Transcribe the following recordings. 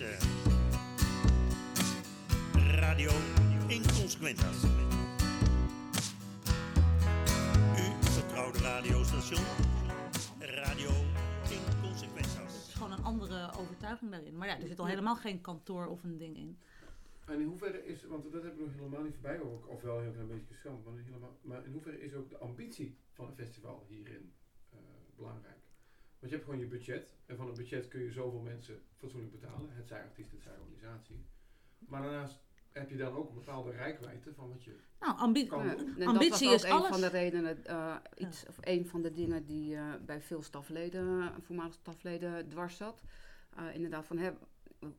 is Radio Inconsequentas. Uw vertrouwde radiostation. Radio Inconsequentas. Het is gewoon een andere overtuiging daarin. Maar ja, er zit al helemaal geen kantoor of een ding in. En in hoeverre is, want dat heb ik nog helemaal niet voorbij ook, of wel een heel klein beetje geschampt, maar, helemaal, maar in hoeverre is ook de ambitie van een festival hierin uh, belangrijk? Want je hebt gewoon je budget, en van een budget kun je zoveel mensen fatsoenlijk betalen, het zij artiest, het zij organisatie. Maar daarnaast heb je dan ook een bepaalde rijkwijde van wat je nou, ambi kan doen. En Ambitie dat was ook is een alles. van de redenen, uh, iets, of een van de dingen die uh, bij veel stafleden, voormalige stafleden dwars zat. Uh, inderdaad, van hè,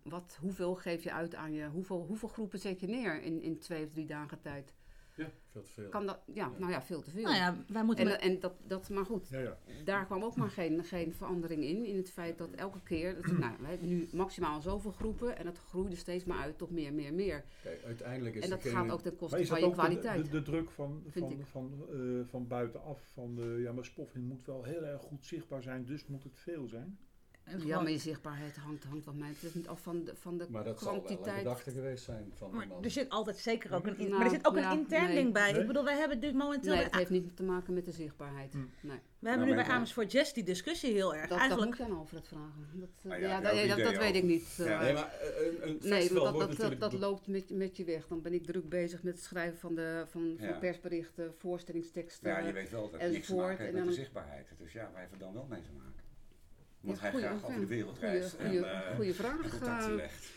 wat, hoeveel geef je uit aan je, hoeveel, hoeveel groepen zet je neer in, in twee of drie dagen tijd? Ja, veel te veel. Kan dat, ja, ja. nou ja, veel te veel. Nou ja, wij moeten en, en dat, dat, maar goed, ja, ja. daar kwam ook maar geen, geen verandering in. In het feit dat elke keer, dat, nou, we hebben nu maximaal zoveel groepen en dat groeide steeds maar uit tot meer, meer, meer. Kijk, uiteindelijk is en dat degene... gaat ook ten koste van je de- kwaliteit. De, de, druk van, van, van, eh, van buitenaf, van de, ja maar Spoffing moet wel heel erg goed zichtbaar zijn, dus moet het veel zijn. En Ja, maar je zichtbaarheid hangt, hangt wat mij betreft niet af van de, van de Maar dat zal wel kwantiteit. gedachte geweest zijn van Maar er zit altijd zeker ook een, in, Nou, maar er zit ook ja, een intern nee. ding bij. Nee? Ik bedoel, wij hebben dus momenteel... Nee, het heeft niet te maken met de zichtbaarheid. Hm. Nee. we hebben Nou, nu bij Amersfoort Jazz die discussie heel erg. Dat, dat Eigenlijk, moet je aan over het vragen. Dat, eh, Ah ja, dat, dat, dat weet ik niet. eh. Ja. Nee, maar eh, een, een Nee, dat, wordt dat, dat, natuurlijk... dat loopt met, met je weg. Dan ben ik druk bezig met het schrijven van, de, van, van Ja. persberichten, voorstellingsteksten. Ja, je weet wel dat het niks te enzovoort. maken heeft En met de zichtbaarheid. Dus ja, wij hebben er dan wel mee te maken. Want Ja, hij graag over ja, de wereld reist goeie- en eh, vraag. contacten eh, legt.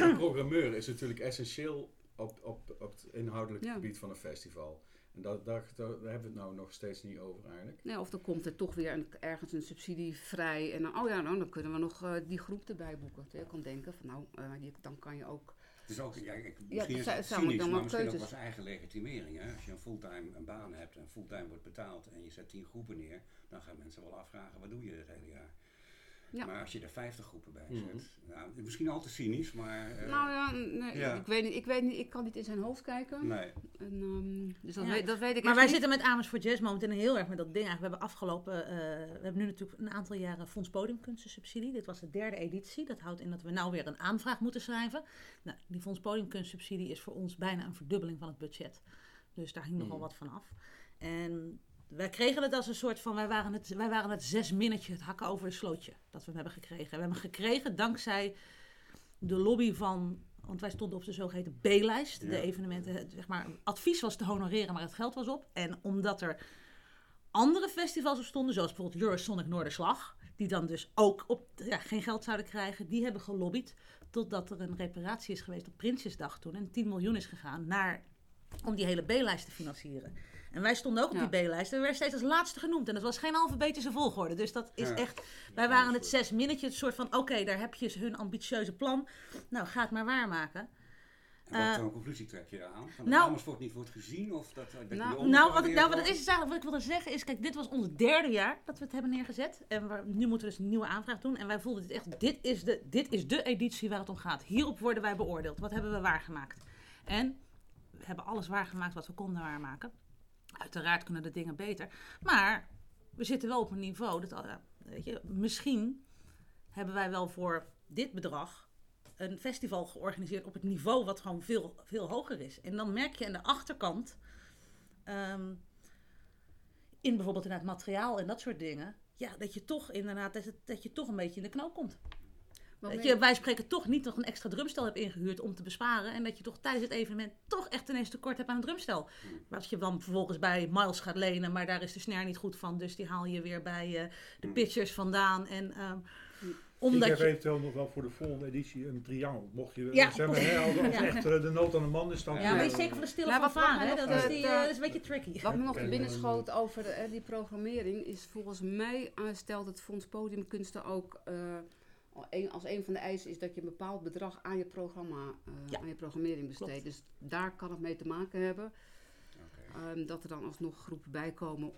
Een programmeur is natuurlijk essentieel op, op, op het inhoudelijk Ja. gebied van een festival. En dat, daar, daar hebben we het nou nog steeds niet over eigenlijk. Ja, of dan komt er toch weer een, ergens een subsidie vrij. En dan, oh ja, nou, dan kunnen we nog eh, die groep erbij boeken. Terwijl je kan denken van nou, eh, dan kan je ook... Het is ook, ja, ik, Ja, misschien is het cynisch, dan maar wel misschien ook keuzes. als eigen legitimering. Hè? Als je een fulltime een baan hebt en fulltime wordt betaald en je zet tien groepen neer, dan gaan mensen wel afvragen, wat doe je het hele jaar? Ja. Maar als je er 50 groepen bij Mhm. zet, nou, misschien al te cynisch, maar... eh, nou ja, nee, ja. Ik, weet niet, ik weet niet, ik kan niet in zijn hoofd kijken. Nee. En, ehm, dus dat, Ja. weet, dat weet ik maar wij niet. zitten met Amersfoort Jazz momenteel heel erg met dat ding. Eigenlijk. We hebben afgelopen, eh, we hebben nu natuurlijk een aantal jaren Fonds Podiumkunstensubsidie. Dit was de derde editie. Dat houdt in dat we nou weer een aanvraag moeten schrijven. Nou, die Fonds Podiumkunstsubsidie is voor ons bijna een verdubbeling van het budget. Dus daar hing nogal Hmm. wat van af. En wij kregen het als een soort van, wij waren het, wij waren het zes minnetje, het hakken over de slootje, dat we hem hebben gekregen. We hebben hem gekregen dankzij de lobby van, want wij stonden op de zogeheten B-lijst, de evenementen, het, zeg maar, advies was te honoreren, maar het geld was op. En omdat er andere festivals op stonden, zoals bijvoorbeeld Eurosonic Noorderslag, die dan dus ook op, ja, geen geld zouden krijgen, die hebben gelobbyd totdat er een reparatie is geweest op Prinsjesdag toen en 10 miljoen is gegaan naar, om die hele B-lijst te financieren. En wij stonden ook op Ja. die B-lijst en we werden steeds als laatste genoemd. En dat was geen alfabetische volgorde. Dus dat is Ja. echt, wij waren het zes minnetje, het soort van, oké, daar heb je hun ambitieuze plan. Nou, ga het maar waarmaken. En wat Eh, voor een conclusie trek je? Van dat nou- Amersfoort niet wordt gezien? Of dat, dat Nou, Nou, wat, ik- nou, wat het wordt? is, is eigenlijk wat ik wilde zeggen is, kijk, dit was ons derde jaar dat we het hebben neergezet. En we, nu moeten we dus een nieuwe aanvraag doen. En wij voelden dit echt, dit is, de, dit is de editie waar het om gaat. Hierop worden wij beoordeeld. Wat hebben we waargemaakt? En we hebben alles waargemaakt wat we konden waarmaken. Uiteraard kunnen de dingen beter. Maar we zitten wel op een niveau, dat, ja, weet je, misschien hebben wij wel voor dit bedrag een festival georganiseerd op het niveau wat gewoon veel, veel hoger is. En dan merk je aan de achterkant, ehm, in bijvoorbeeld in het materiaal en dat soort dingen, ja, dat je toch inderdaad, dat je toch een beetje in de knoop komt. Wat Dat je, wij spreken toch niet nog een extra drumstel hebt ingehuurd om te besparen. En dat je toch tijdens het evenement toch echt ineens tekort hebt aan een drumstel. Maar als je dan vervolgens bij Miles gaat lenen, maar daar is de snare niet goed van. Dus die haal je weer bij eh, de pitchers vandaan. En ehm, ik omdat heb je... eventueel nog wel voor de volgende editie een triangel. Mocht je, Ja. zeg maar, hè, als, als Ja. echt eh, de nood aan de man is, dan... Ja, maar je zeker van de stille Nou, van wat- wat mij hè? nog, Dat is, eh, die, de- eh, dat is een beetje tricky. Wat me nog te binnen eh, schoot over de, eh, die programmering is volgens mij eh, stelt het Fonds Podiumkunsten ook eh, als een van de eisen is dat je een bepaald bedrag aan je programma, eh, Ja. aan je programmering besteedt. Klopt. Dus daar kan het mee te maken hebben. Oké. Ehm, dat er dan alsnog groepen bij komen.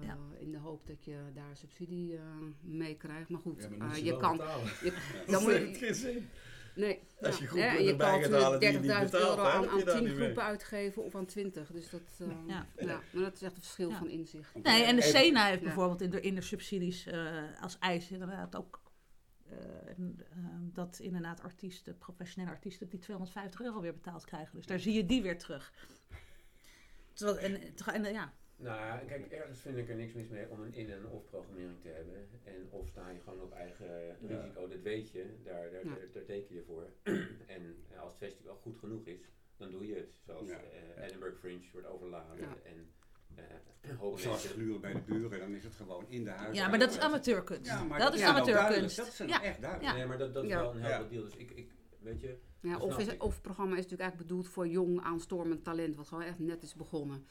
eh, Ja. in de hoop dat je daar subsidie eh, mee krijgt. Maar goed, Ja, maar eh, je kan. Je, Dat dan moet je, geen zin. nee, Als je ja, kan gaat halen die je 30.000 niet betaalt, euro aan, aan daar 10 niet mee. groepen uitgeven of aan 20. Dus dat, eh, Ja. ja. maar dat is echt een verschil Ja. van inzicht. Nee, en de Sena heeft Ja. bijvoorbeeld in de, in de subsidies eh, als eis inderdaad ook dat inderdaad artiesten, professionele artiesten, die 250 euro weer betaald krijgen. Dus daar zie je die weer terug. Terwijl, en, en, ja, Nou ja, kijk, ergens vind ik er niks mis mee om een in- en of-programmering te hebben. En of sta je gewoon op eigen risico, dat weet je, daar, daar, Ja. daar, daar teken je voor. en eh, als het festival goed genoeg is, dan doe je het. Zoals Ja. eh, Edinburgh Fringe wordt overladen Ja. en eh Of zoals gluren bij de buren, dan is het gewoon in de huis. ja, maar dat is amateurkunst. Ja, maar dat is amateurkunst. Dat is echt duidelijk. Ja. Nee, maar dat, dat is Ja. wel een helder Ja. deal. Dus ik, ik, weet je, Ja, of, is, het programma is natuurlijk eigenlijk bedoeld voor jong aanstormend talent, wat gewoon echt net is begonnen.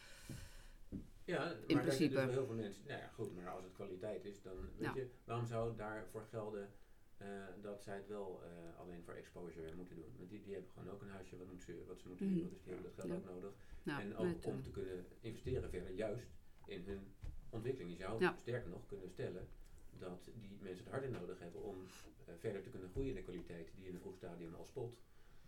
Ja, maar In principe. zitten dus heel veel mensen. Nou ja, goed, maar als het kwaliteit is, dan weet Ja. je, waarom zou het daarvoor gelden dat zij het wel eh, alleen voor exposure moeten doen? Want die, die hebben gewoon ook een huisje wat, ze, wat ze moeten Mhm. huren, dus die hebben dat geld Ja. ook nodig. Ja, en ook om te kunnen investeren verder, juist in hun ontwikkeling. Je zou Ja. sterker nog kunnen stellen dat die mensen het harder nodig hebben om eh, verder te kunnen groeien in de kwaliteit die je in een vroeg stadium al spot,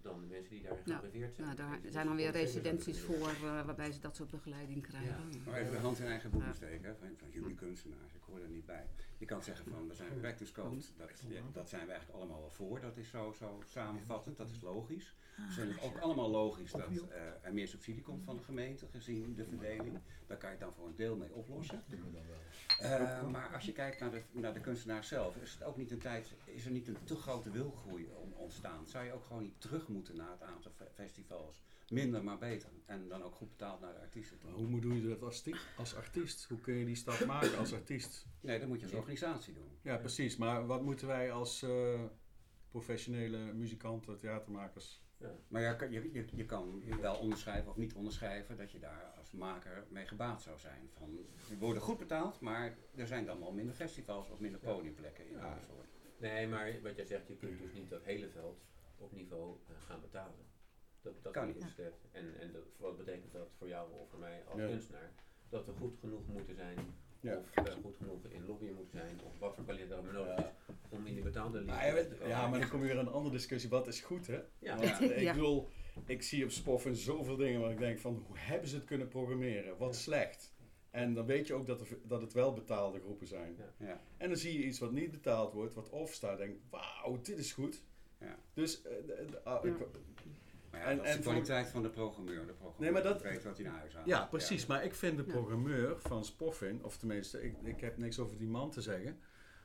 dan de mensen die daar Ja. gearriveerd zijn. Nou, daar Dus zijn dan weer residenties voor eh, waarbij ze dat soort begeleiding krijgen. Maar even de hand in eigen boeken Ja. steken, van, van jullie kunstenaars, ik hoor er niet bij. Je kan zeggen van, we zijn practice code, dat, ja, dat zijn we eigenlijk allemaal wel voor, dat is zo, zo samenvattend, dat is logisch. We vinden het ook allemaal logisch dat eh, er meer subsidie komt van de gemeente, gezien de verdeling. Daar kan je het dan voor een deel mee oplossen. Eh, maar als je kijkt naar de, naar de kunstenaar zelf, is, het ook niet een tijd, is er niet een te grote wilgroei ontstaan? Zou je ook gewoon niet terug moeten naar het aantal fe- festivals? Minder maar beter. En dan ook goed betaald naar de artiesten. toe. Maar hoe doe je dat als, als artiest? Hoe kun je die stap maken als artiest? Nee, dat moet je als organisatie doen. Ja, precies. Maar wat moeten wij als eh, professionele muzikanten, theatermakers? Maar ja, kan- je, je, je kan wel onderschrijven of niet onderschrijven dat je daar als maker mee gebaat zou zijn. Van, we worden goed betaald, maar er zijn dan wel minder festivals of minder podiumplekken in Ja. Amersfoort. Nee, maar wat jij zegt, je kunt dus niet dat hele veld op niveau eh, gaan betalen. Dat, dat Kan is niet. step. En, en dat, wat betekent dat voor jou of voor mij als Ja. kunstenaar? Dat we goed genoeg moeten zijn, Ja. of eh, goed genoeg in lobbyen moeten zijn, of wat voor kwaliteit maar nodig is, om in die betaalde Ja, liefde ja, te komen. ja, maar dan kom je weer een andere discussie. Wat is goed, hè? Ja. Want, ik Ja. bedoel, ik zie op Spoffen zoveel dingen waar ik denk van, hoe hebben ze het kunnen programmeren? Wat slecht. En dan weet je ook dat, er, dat het wel betaalde groepen zijn. Ja. Ja. En dan zie je iets wat niet betaald wordt, wat off staat. denk wauw, dit is goed. Ja. Dus, eh, ah, Ja. ik- Maar ja, En- dat is en de kwaliteit van de programmeur. De programmeur Nee, maar dat- weet wat hij naar huis haalt. ja, precies. Maar ik vind de programmeur van Spoffin, of tenminste, ik, ik heb niks over die man te zeggen.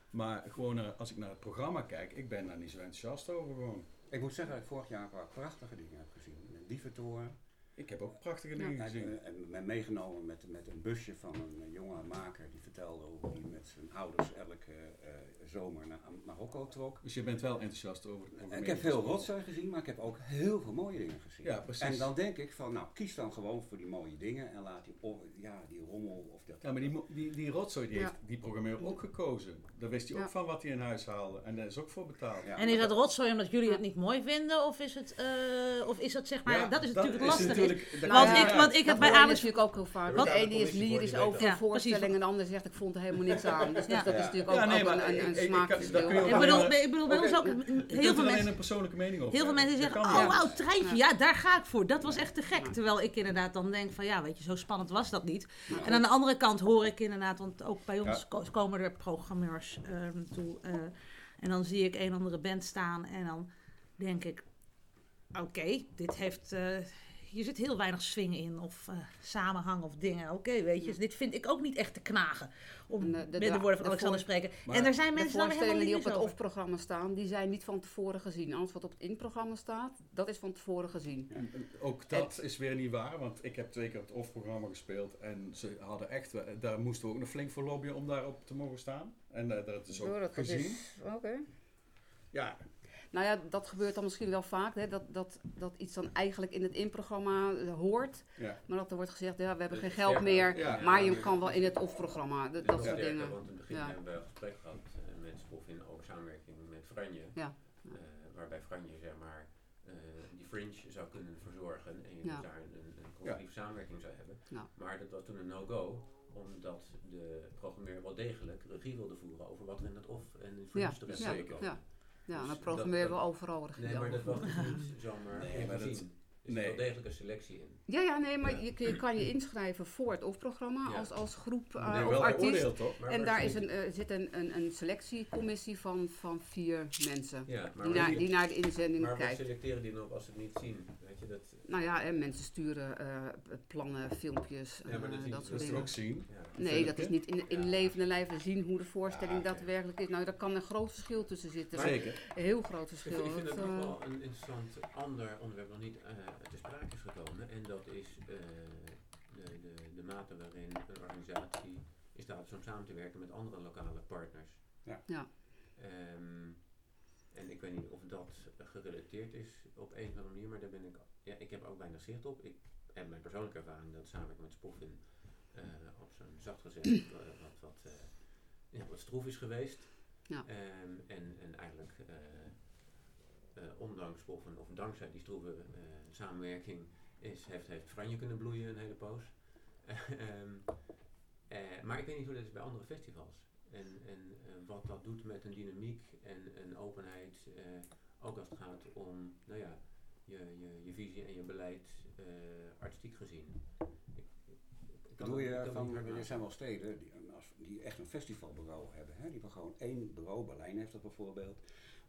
Maar gewoon naar- als ik naar het programma kijk, ik ben daar niet zo enthousiast over gewoon. Ik moet zeggen dat ik vorig jaar een paar prachtige dingen heb gezien. Een dieventoren. Ik heb ook prachtige dingen Ja, gezien. en en ben meegenomen met, met een busje van een eh, jonge maker die vertelde hoe hij met zijn ouders elke eh, zomer naar Marokko trok. Dus je bent wel enthousiast over het Ik heb veel rotzooi gezien, maar ik heb ook heel veel mooie dingen gezien. Ja, precies. En dan denk ik van, nou, kies dan gewoon voor die mooie dingen en laat die, ja, die rommel of dat. Ja, maar die, die, die rotzooi die Ja. heeft die programmeur ook gekozen. Daar wist hij ook van wat hij in huis haalde. En daar is ook voor betaald. Ja, En is dat rotzooi omdat jullie het niet mooi vinden? Of is het, eh, of is dat zeg maar, Ja, dat is natuurlijk lastig. Natuurlijk- Want ik- want ik- heb bij Amers- natuurlijk ook heel vaak. Wat- De ene is lyrisch over een voorstelling en de ander zegt ik vond er helemaal niks aan. Dus, dat is natuurlijk ook, een, een ik- smaakverschil. bedoel, wel- ik bedoel bij ons ook heel veel mensen... een persoonlijke mening over Heel veel mensen zeggen, oh wauw, treintje, Ja. daar ga ik voor. Dat was echt te gek. Terwijl ik inderdaad dan denk van, ja, weet je, zo spannend was dat niet. En aan de andere kant hoor ik inderdaad, want ook bij ons komen er programmeurs ehm, toe. eh, en dan zie ik een andere band staan en dan denk ik, oké, dit heeft... eh, hier zit heel weinig swing in of eh, samenhang of dingen. Oké, weet je, dus dit vind ik ook niet echt te knagen. Om En de- met de- de, de- woorden van de Alexander te spreken. Maar en er zijn de mensen dan helemaal die op het. OFF-programma staan, die zijn niet van tevoren gezien. Alles wat op het in-programma staat, dat is van tevoren gezien. En, en ook dat is weer niet waar, want ik heb twee keer op het OFF-programma gespeeld en ze hadden echt, wel- daar moesten we ook nog flink voor lobbyen om daarop te mogen staan. En eh, dat is ook Oh, dat gezien. Oké. Ja, Nou ja, dat gebeurt dan misschien wel vaak, hè, dat, dat, dat iets dan eigenlijk in het in-programma eh, hoort. ja. Maar dat er wordt gezegd, ja, we hebben geen geld meer, Ja. maar je kan wel in het OFF-programma. Dat, dat is soort dingen. Want in het begin Ja. hebben we een gesprek gehad eh, met Spoffin over samenwerking met Franje. Ja. Eh, waarbij Franje zeg maar eh, die fringe zou kunnen verzorgen en je Ja. dus daar een, een, collectieve samenwerking zou hebben. Ja. Maar dat was toen een no-go omdat de programmeur wel degelijk regie wilde voeren over wat er in het off en in fringe Ja, terecht ja, zou komen. Ja. Dus dan dat- programmeren we overal regie Nee, maar dat was dus niet zomaar Nee, maar dat-. Er Nee. zit wel degelijk een selectie in. Ja, ja, nee, maar Ja. je, je kan je inschrijven voor het OFF-programma Ja. als, als groep eh, Nee, of wel artiest. beoordeeld, toch? Maar En daar is een, eh, zit een, een, een selectiecommissie van, van vier mensen. Ja, Die naar, die naar de inzending maar wat kijken. selecteren die dan op als ze het niet zien? Je, dat, Nou ja, en mensen sturen eh, plannen, filmpjes, Ja, maar eh, dat je- dat soort dingen. ook zien. ja. Nee, dat is niet in, in Ja. levende lijven zien hoe de voorstelling daadwerkelijk is. Nou, daar kan een groot verschil tussen zitten. Maar- Zeker. Een heel groot Ik verschil. vind, ik vind Dat, het ook eh, wel een interessant ander onderwerp nog niet eh te sprake is gekomen. En dat is eh, de, de, de mate waarin een organisatie in staat is om samen te werken met andere lokale partners. Ja. Ja. Ehm, en ik weet niet of dat gerelateerd is op een of andere manier, maar daar ben ik, ja, ik heb ook weinig zicht op. Ik heb mijn persoonlijke ervaring dat samenwerken met Spoffin eh, op zo'n zacht gezegd eh, wat, wat, eh, ja, wat stroef is geweest. Ja. Ehm, en, en eigenlijk ondanks Spoffin, of dankzij die stroeve samenwerking, is, heeft, heeft Franje kunnen bloeien een hele poos. Ehm, eh, maar ik weet niet hoe dat is bij andere festivals. En, en wat dat doet met een dynamiek en een openheid, ook als het gaat om nou ja, je, je, je visie en je beleid eh, artistiek gezien. Ik, Bedoel je van, er zijn wel steden die, die echt een festivalbureau hebben. Hè? Die hebben gewoon één bureau, Berlijn heeft dat bijvoorbeeld.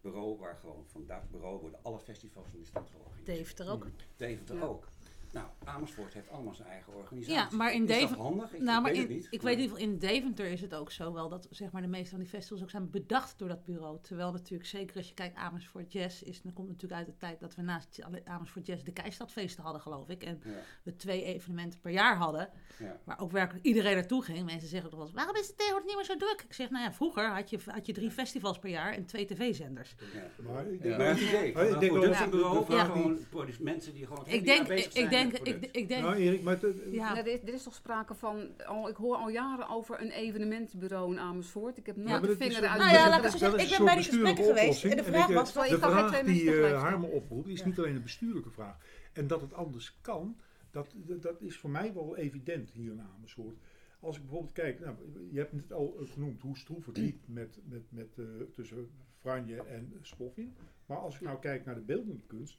Bureau waar gewoon van dat bureau worden alle festivals in de stad georganiseerd. Deventer ook. Deventer Ja. ook. Nou, Amersfoort heeft allemaal zijn eigen organisatie. Ja, maar in Is dat Deventer. handig? Ik, nou, maar weet in, het niet. ik maar- weet in ieder geval in Deventer is het ook zo wel dat zeg maar, de meeste van die festivals ook zijn bedacht door dat bureau. Terwijl natuurlijk, zeker als je kijkt Amersfoort Jazz, is, dan komt natuurlijk uit de tijd dat we naast alle- Amersfoort Jazz de Keistadfeesten hadden, geloof ik. En Ja, we twee evenementen per jaar hadden, ja. waar ook werkelijk iedereen naartoe ging. Mensen zeggen ook wel eens, waarom is het tegenwoordig niet meer zo druk? Ik zeg, nou ja, vroeger had je, had je drie festivals per jaar en twee tv-zenders. ja. Maar ik denk Maar Maar ik denk van gewoon mensen die gewoon Ik denk, ik, denk, ik, ik denk, Nou Erik, maar het- ja. Nou, er, is, er is toch sprake van, al, ik hoor al jaren over een evenementenbureau in Amersfoort. Ik heb nooit de is vinger uit Nou de ja, laat ik zeggen, ik ben bij die gesprekken geweest. En de vraag En ik, was, kan geen vraag twee die mensen eh, Harmen oproept is Ja. niet alleen een bestuurlijke vraag. En dat het anders kan, dat, dat, dat is voor mij wel evident hier in Amersfoort. Als ik bijvoorbeeld kijk, nou, je hebt het al genoemd hoe stroef het liep met, met, met, eh, tussen Franje en Spoffin. Maar als ik nou kijk naar de beeldende kunst,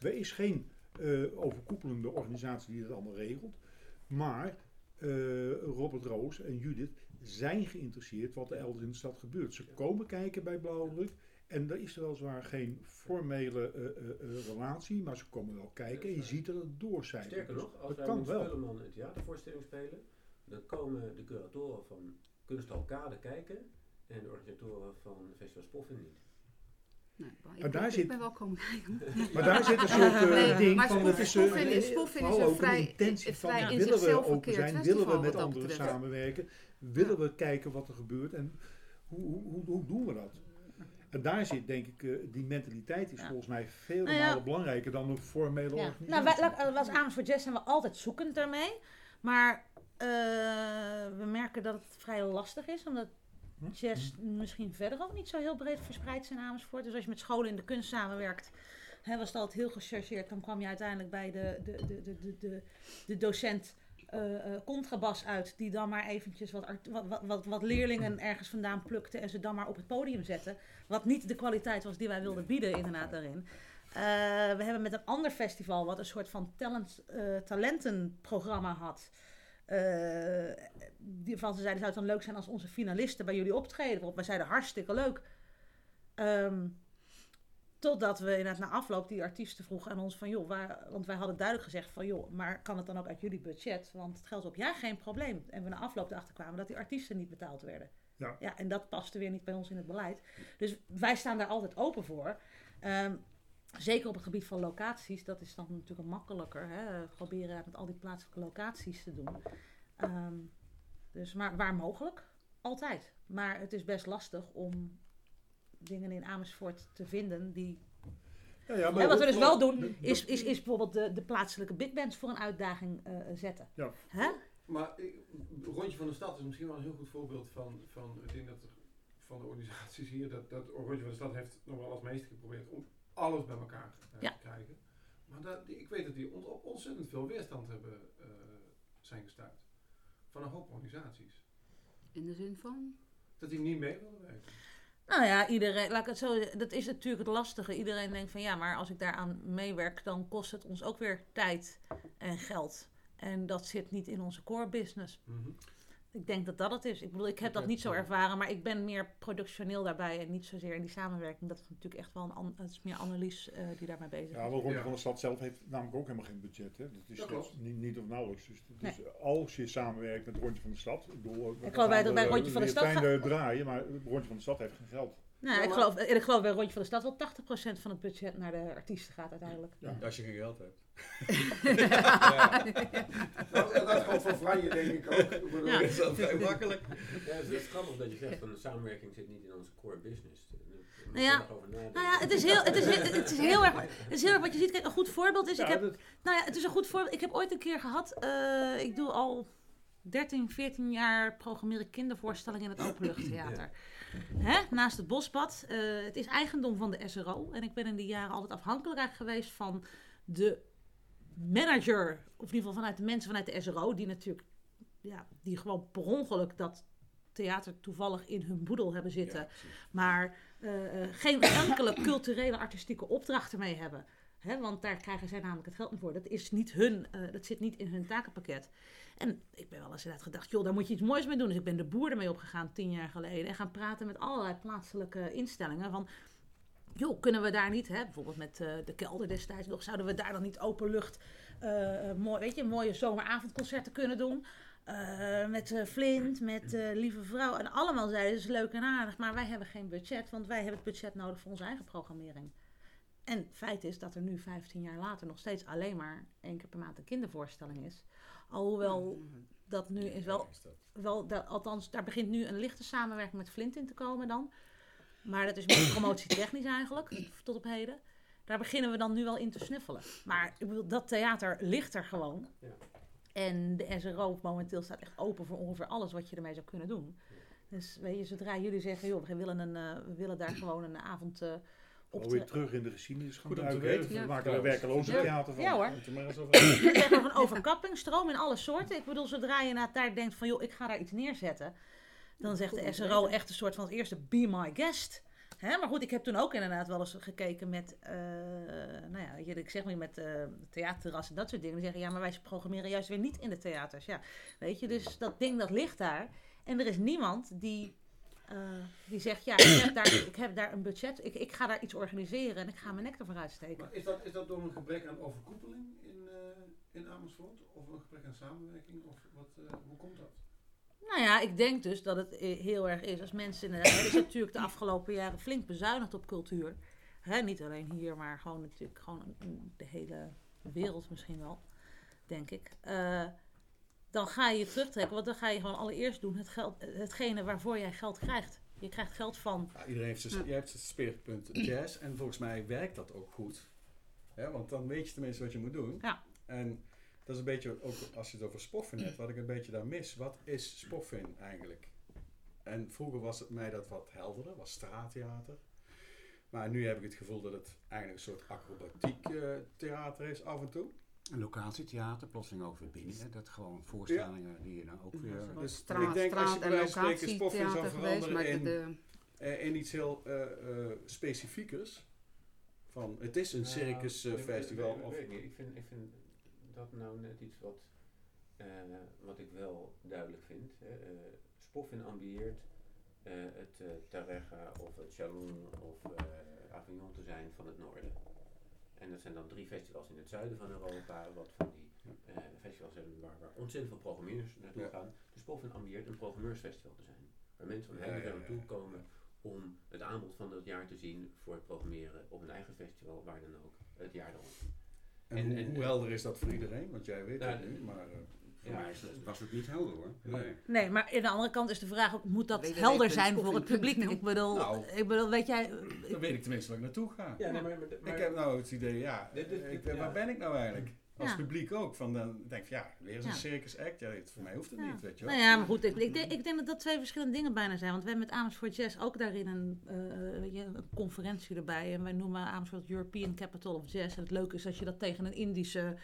er is geen eh, overkoepelende organisatie die dat allemaal regelt. Maar eh, Robert Roos en Judith zijn geïnteresseerd wat er elders in de stad gebeurt. Ze komen kijken bij Blauwdruk. En er is er weliswaar geen formele eh, relatie, maar ze komen wel kijken en je ziet dat het doorcijpelt. Sterker Dus nog, als dat wij met. Spulleman een theatervoorstelling spelen, dan komen de curatoren van Kunsthal Kade kijken en de organisatoren van Festival Spoffin niet. Nee, maar ik, Maar daar ben- zit- ik ben wel komen kijken. Maar daar zit een soort eh, Nee, ding maar van, het is, Spoffin is- een ook vrij- een intentie een van, vrij in willen we open zijn, willen we met anderen betreft. samenwerken, willen we kijken wat er gebeurt en hoe, hoe, hoe, hoe doen we dat? En daar zit denk ik, eh, die mentaliteit is Ja. volgens mij veel Nou ja. belangrijker dan een formele Ja. organisatie. Nou, wij, als Amersfoort Jazz zijn we altijd zoekend daarmee. Maar eh, we merken dat het vrij lastig is, omdat? Jazz misschien verder ook niet zo heel breed verspreid is in Amersfoort. Dus als je met scholen in de kunst samenwerkt, hè, was het altijd heel gechargeerd. Dan kwam je uiteindelijk bij de, de, de, de, de, de, docent eh, eh, contrabas uit, die dan maar eventjes wat, wat, wat, wat, leerlingen ergens vandaan plukte en ze dan maar op het podium zette. Wat niet de kwaliteit was die wij wilden bieden inderdaad daarin. Eh, we hebben met een ander festival, wat een soort van talent, eh, talentenprogramma had. Eh, die van ze zeiden, zou het dan leuk zijn als onze finalisten bij jullie optreden? Waarop wij zeiden, hartstikke leuk. Ehm, totdat we inderdaad na afloop die artiesten vroegen aan ons van, joh, waar, want wij hadden duidelijk gezegd van, joh, maar kan het dan ook uit jullie budget? Want het geldt op, ja, geen probleem. En we na afloop erachter kwamen dat die artiesten niet betaald werden. Ja. ja, en dat paste weer niet bij ons in het beleid. Dus wij staan daar altijd open voor. Ehm, zeker op het gebied van locaties, dat is dan natuurlijk makkelijker. Hè? Proberen met al die plaatselijke locaties te doen. Ehm, dus, maar waar mogelijk, altijd. Maar het is best lastig om dingen in Amersfoort te vinden die... Ja, ja, maar wat we dus wel doen, is, is, is bijvoorbeeld de, de plaatselijke big bands voor een uitdaging eh, zetten. Ja. Hè? Maar Rondje van de Stad is misschien wel een heel goed voorbeeld van, van ik denk dat er van de organisaties hier, dat, dat Rondje van de Stad heeft nog wel als meeste geprobeerd om alles bij elkaar eh, Ja. te krijgen. Maar dat, die- ik weet dat die op ontzettend veel weerstand hebben eh, zijn gestuurd. Van een hoop organisaties. In de zin van? Dat die niet mee wilden werken. Nou ja, iedereen, laat ik het zo zeggen, dat is natuurlijk het lastige. Iedereen denkt van ja, maar als ik daaraan meewerk, dan kost het ons ook weer tijd en geld. En dat zit niet in onze core business. Mhm. Ik denk dat dat het is. Ik bedoel, ik heb dat niet zo ervaren, maar ik ben meer productioneel daarbij en niet zozeer in die samenwerking. Dat is natuurlijk echt wel een an- het is meer Annelies eh, die daarmee bezig is. Ja, wel Ronde Ja. van de Stad zelf heeft namelijk ook helemaal geen budget. Hè. Dat is, Dat dat klopt. niet, niet of nauwelijks. Dus, dus als je samenwerkt met Rondje van de Stad. Ik, bedoel, Ik geloof bij- gaan, bij eh, Rondje van de Stad draaien, maar Rondje van de Stad heeft geen geld. Nou, ik geloof, en ik geloof bij Rondje van de Stad wel 80% van het budget naar de artiesten gaat uiteindelijk. Ja. Als je geen geld hebt. En dat geldt voor Franje denk ik ook. Ik bedoel, Ja. Dat is wel vrij makkelijk. Ja, het is grappig dat je zegt van de samenwerking zit niet in onze core business. Nou ja, je nog over nadenken. Nou ja, het is heel, het is, heel- het is heel erg, het is heel erg wat je ziet. Kijk, een goed voorbeeld is, ik heb, dat- nou ja, het is een goed voorbeeld. Ik heb ooit een keer gehad, eh, ik doe al 13, 14 jaar programmeren kindervoorstellingen in het Openluchttheater. Hè? Naast het Bospad. Eh, het is eigendom van de SRO. En ik ben in die jaren altijd afhankelijk geweest van de manager. Of in ieder geval vanuit de mensen vanuit de SRO. Die natuurlijk, ja, die gewoon per ongeluk dat theater toevallig in hun boedel hebben zitten. Ja, maar eh, eh, geen enkele culturele artistieke opdracht ermee hebben. Hè, want daar krijgen zij namelijk het geld niet voor. Dat, is niet hun, eh, dat zit niet in hun takenpakket. En ik ben wel eens inderdaad gedacht, joh, daar moet je iets moois mee doen. Dus ik ben de boer ermee opgegaan tien jaar geleden. En gaan praten met allerlei plaatselijke instellingen. Van, joh, kunnen we daar niet, hè, bijvoorbeeld met eh, de kelder destijds nog, zouden we daar dan niet openlucht, eh mooi, weet je, mooie zomeravondconcerten kunnen doen? Met Flint, met Lieve Vrouw. En allemaal zeiden ze leuk en aardig, maar wij hebben geen budget, want wij hebben het budget nodig voor onze eigen programmering. En feit is dat er nu 15 jaar later nog steeds alleen maar één keer per maand een kindervoorstelling is. Alhoewel dat nu is wel, dat. wel da- althans, daar begint nu een lichte samenwerking met Flint in te komen dan. Maar dat is meer promotietechnisch eigenlijk, tot op heden. Daar beginnen we dan nu wel in te snuffelen. Maar ik bedoel, dat theater ligt er gewoon. Ja. En de SRO momenteel staat echt open voor ongeveer alles wat je ermee zou kunnen doen. Dus weet je, zodra jullie zeggen, joh, we willen, een, eh, we willen daar gewoon een avond eh op Alweer terug in de geschiedenis gaan Goed om te duiken. We Ja. maken er werkeloze Ja. theater van. Ja hoor. Eens over We zeggen een overkapping, stroom in alle soorten. Ik bedoel, zodra je na daar denkt van, joh, ik ga daar iets neerzetten. Dan zegt de SRO echt een soort van het eerste, be my guest. Hè, maar goed, ik heb toen ook inderdaad wel eens gekeken met, eh, nou ja, weet je, ik zeg maar met eh theaterterras en dat soort dingen. Die zeggen, ja, maar wij programmeren juist weer niet in de theaters. Ja, weet je, dus dat ding dat ligt daar. En er is niemand die, eh, die zegt, ja, ik heb, daar, ik heb daar een budget, ik, ik ga daar iets organiseren en ik ga mijn nek ervoor uitsteken. Maar is dat, is dat door een gebrek aan overkoepeling in, eh, in Amersfoort? Of een gebrek aan samenwerking? Of wat, eh, hoe komt dat? Nou ja, ik denk dus dat het eh, heel erg is als mensen inderdaad... Er is natuurlijk de afgelopen jaren flink bezuinigd op cultuur. Hè, niet alleen hier, maar gewoon natuurlijk gewoon in de hele wereld misschien wel, denk ik. Eh, dan ga je je terugtrekken, want dan ga je gewoon allereerst doen het geld, hetgene waarvoor jij geld krijgt. Je krijgt geld van... Ja, iedereen heeft zijn, je hebt zijn speerpunt jazz en volgens mij werkt dat ook goed. Ja, want dan weet je tenminste wat je moet doen. Ja. En dat is een beetje, ook als je het over spoffen hebt, wat ik een beetje daar mis. Wat is spoffen eigenlijk? En vroeger was het mij dat wat helderder, was straattheater. Maar nu heb ik het gevoel dat het eigenlijk een soort acrobatiek eh, theater is af en toe. Een locatietheater, plotseling ook weer binnen. hè, Dat gewoon voorstellingen die je dan ook weer... Ja, Dus straat, ik denk als je bij en wijze van spreken spoffen zou geweest, veranderen maar in, de, eh, in iets heel eh, eh, specifiekers. Van, het is een Nou, circusfestival. ik- ik- of. Ik vind, ik vind dat nou net iets wat, eh, wat ik wel duidelijk vind. Hè. Eh, Spoffin ambieert eh, het Tarrega of het Chalon of Avignon te zijn van het noorden. En dat zijn dan drie festivals in het zuiden van Europa, wat van die festivals hebben waar, waar ontzettend veel programmeurs naartoe Ja. gaan. Dus Spoffin ambieert een programmeursfestival te zijn. Waar mensen van ver ja, naartoe komen om het aanbod van dat jaar te zien voor het programmeren op een eigen festival, waar dan ook, het jaar erop. En, En- hoe, en- hoe helder is dat voor iedereen? Want jij weet Nou, het nu, maar... eh, Voor Ja. mij was het niet helder hoor. Nee. Nee, maar aan de andere kant is de vraag ook, moet dat helder zijn voor het publiek? Ik bedoel, Nou. ik bedoel weet jij... dan weet ik tenminste waar ik naartoe ga. Ja, nee, maar, maar, ik heb nou het idee, ja, Dit- dit- ik, dit- waar ben ik nou eigenlijk? Als Ja. publiek ook. Van dan denk ik, ja, weer eens Ja. een circus act. Ja, voor mij hoeft het Ja. niet, weet je wel. Nou ja, maar goed, ik, ik, denk, ik denk dat dat twee verschillende dingen bijna zijn. Want we hebben met Amersfoort Jazz ook daarin een, eh, weet je, een conferentie erbij. En wij noemen Amersfoort European Capital of Jazz. En het leuke is als je dat tegen een Indische,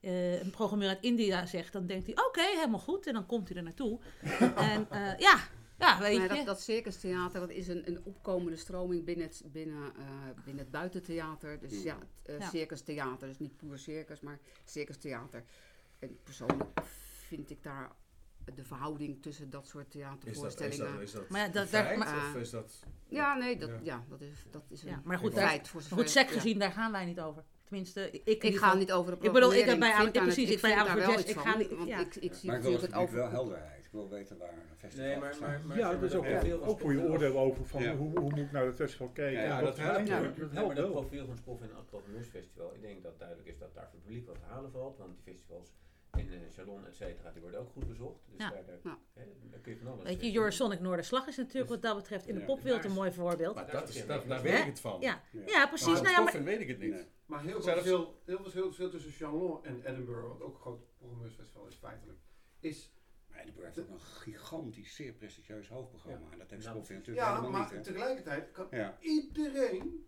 eh, een programmeur uit India zegt, dan denkt hij, oké, helemaal goed. En dan komt hij er naartoe. en eh, ja, Ja, weet Maar je. dat, dat circustheater dat is een, een opkomende stroming binnen het, binnen, eh, binnen het buitentheater. Dus ja, het, uh, Ja. circustheater. Dus niet puur circus, maar circustheater. En persoonlijk vind ik daar de verhouding tussen dat soort Is dat, is theatervoorstellingen... dat, is dat Maar ja, dat- feit, maar- of is dat... ja, nee, dat, Ja. ja. dat, is, dat is een Ja, maar goed, daar- feit. Voor zover- goed, sec ja. gezien, daar gaan wij niet over. Tenminste, ik, Ik ga niet over de Ik bedoel, ik heb bij precies, ik bij Jazz, ik ga niet- Want ja. ik, ik zie Maar ik wil natuurlijk het natuurlijk wel over... helderheid. Ik wil weten waar een festival Nee, maar, maar, maar, Ja, dat is ook, het van ook voor je oordeel over van Ja. hoe, hoe moet ik naar het festival kijken. Ja, dat helpt. Dat Ja, maar helpt dat wel. profiel van Spoff en het Programmeursfestival, ik denk dat duidelijk is dat daar voor het publiek wat te halen valt. Want die festivals in eh Chalon, et cetera, die worden ook goed bezocht. Dus Ja. daar, daar, Ja. hè, daar kun je van alles Weet je, eh, Your Sonic Noorderslag is natuurlijk wat dat betreft in de Ja. popwereld een mooi voorbeeld. Maar Daar dat is het dat, daar weet ik het van. Ja, Ja. precies. Maar Nou ja, maar, Spoffen weet ik het niet. Nee. Maar heel veel verschil, heel veel verschil, tussen Chalon en Edinburgh, wat ook een groot programmeursfestival is feitelijk, is heeft ook een gigantisch, zeer prestigieus hoofdprogramma. En dat heeft Spoffen natuurlijk ja, helemaal maar niet. hè. tegelijkertijd kan Ja. iedereen,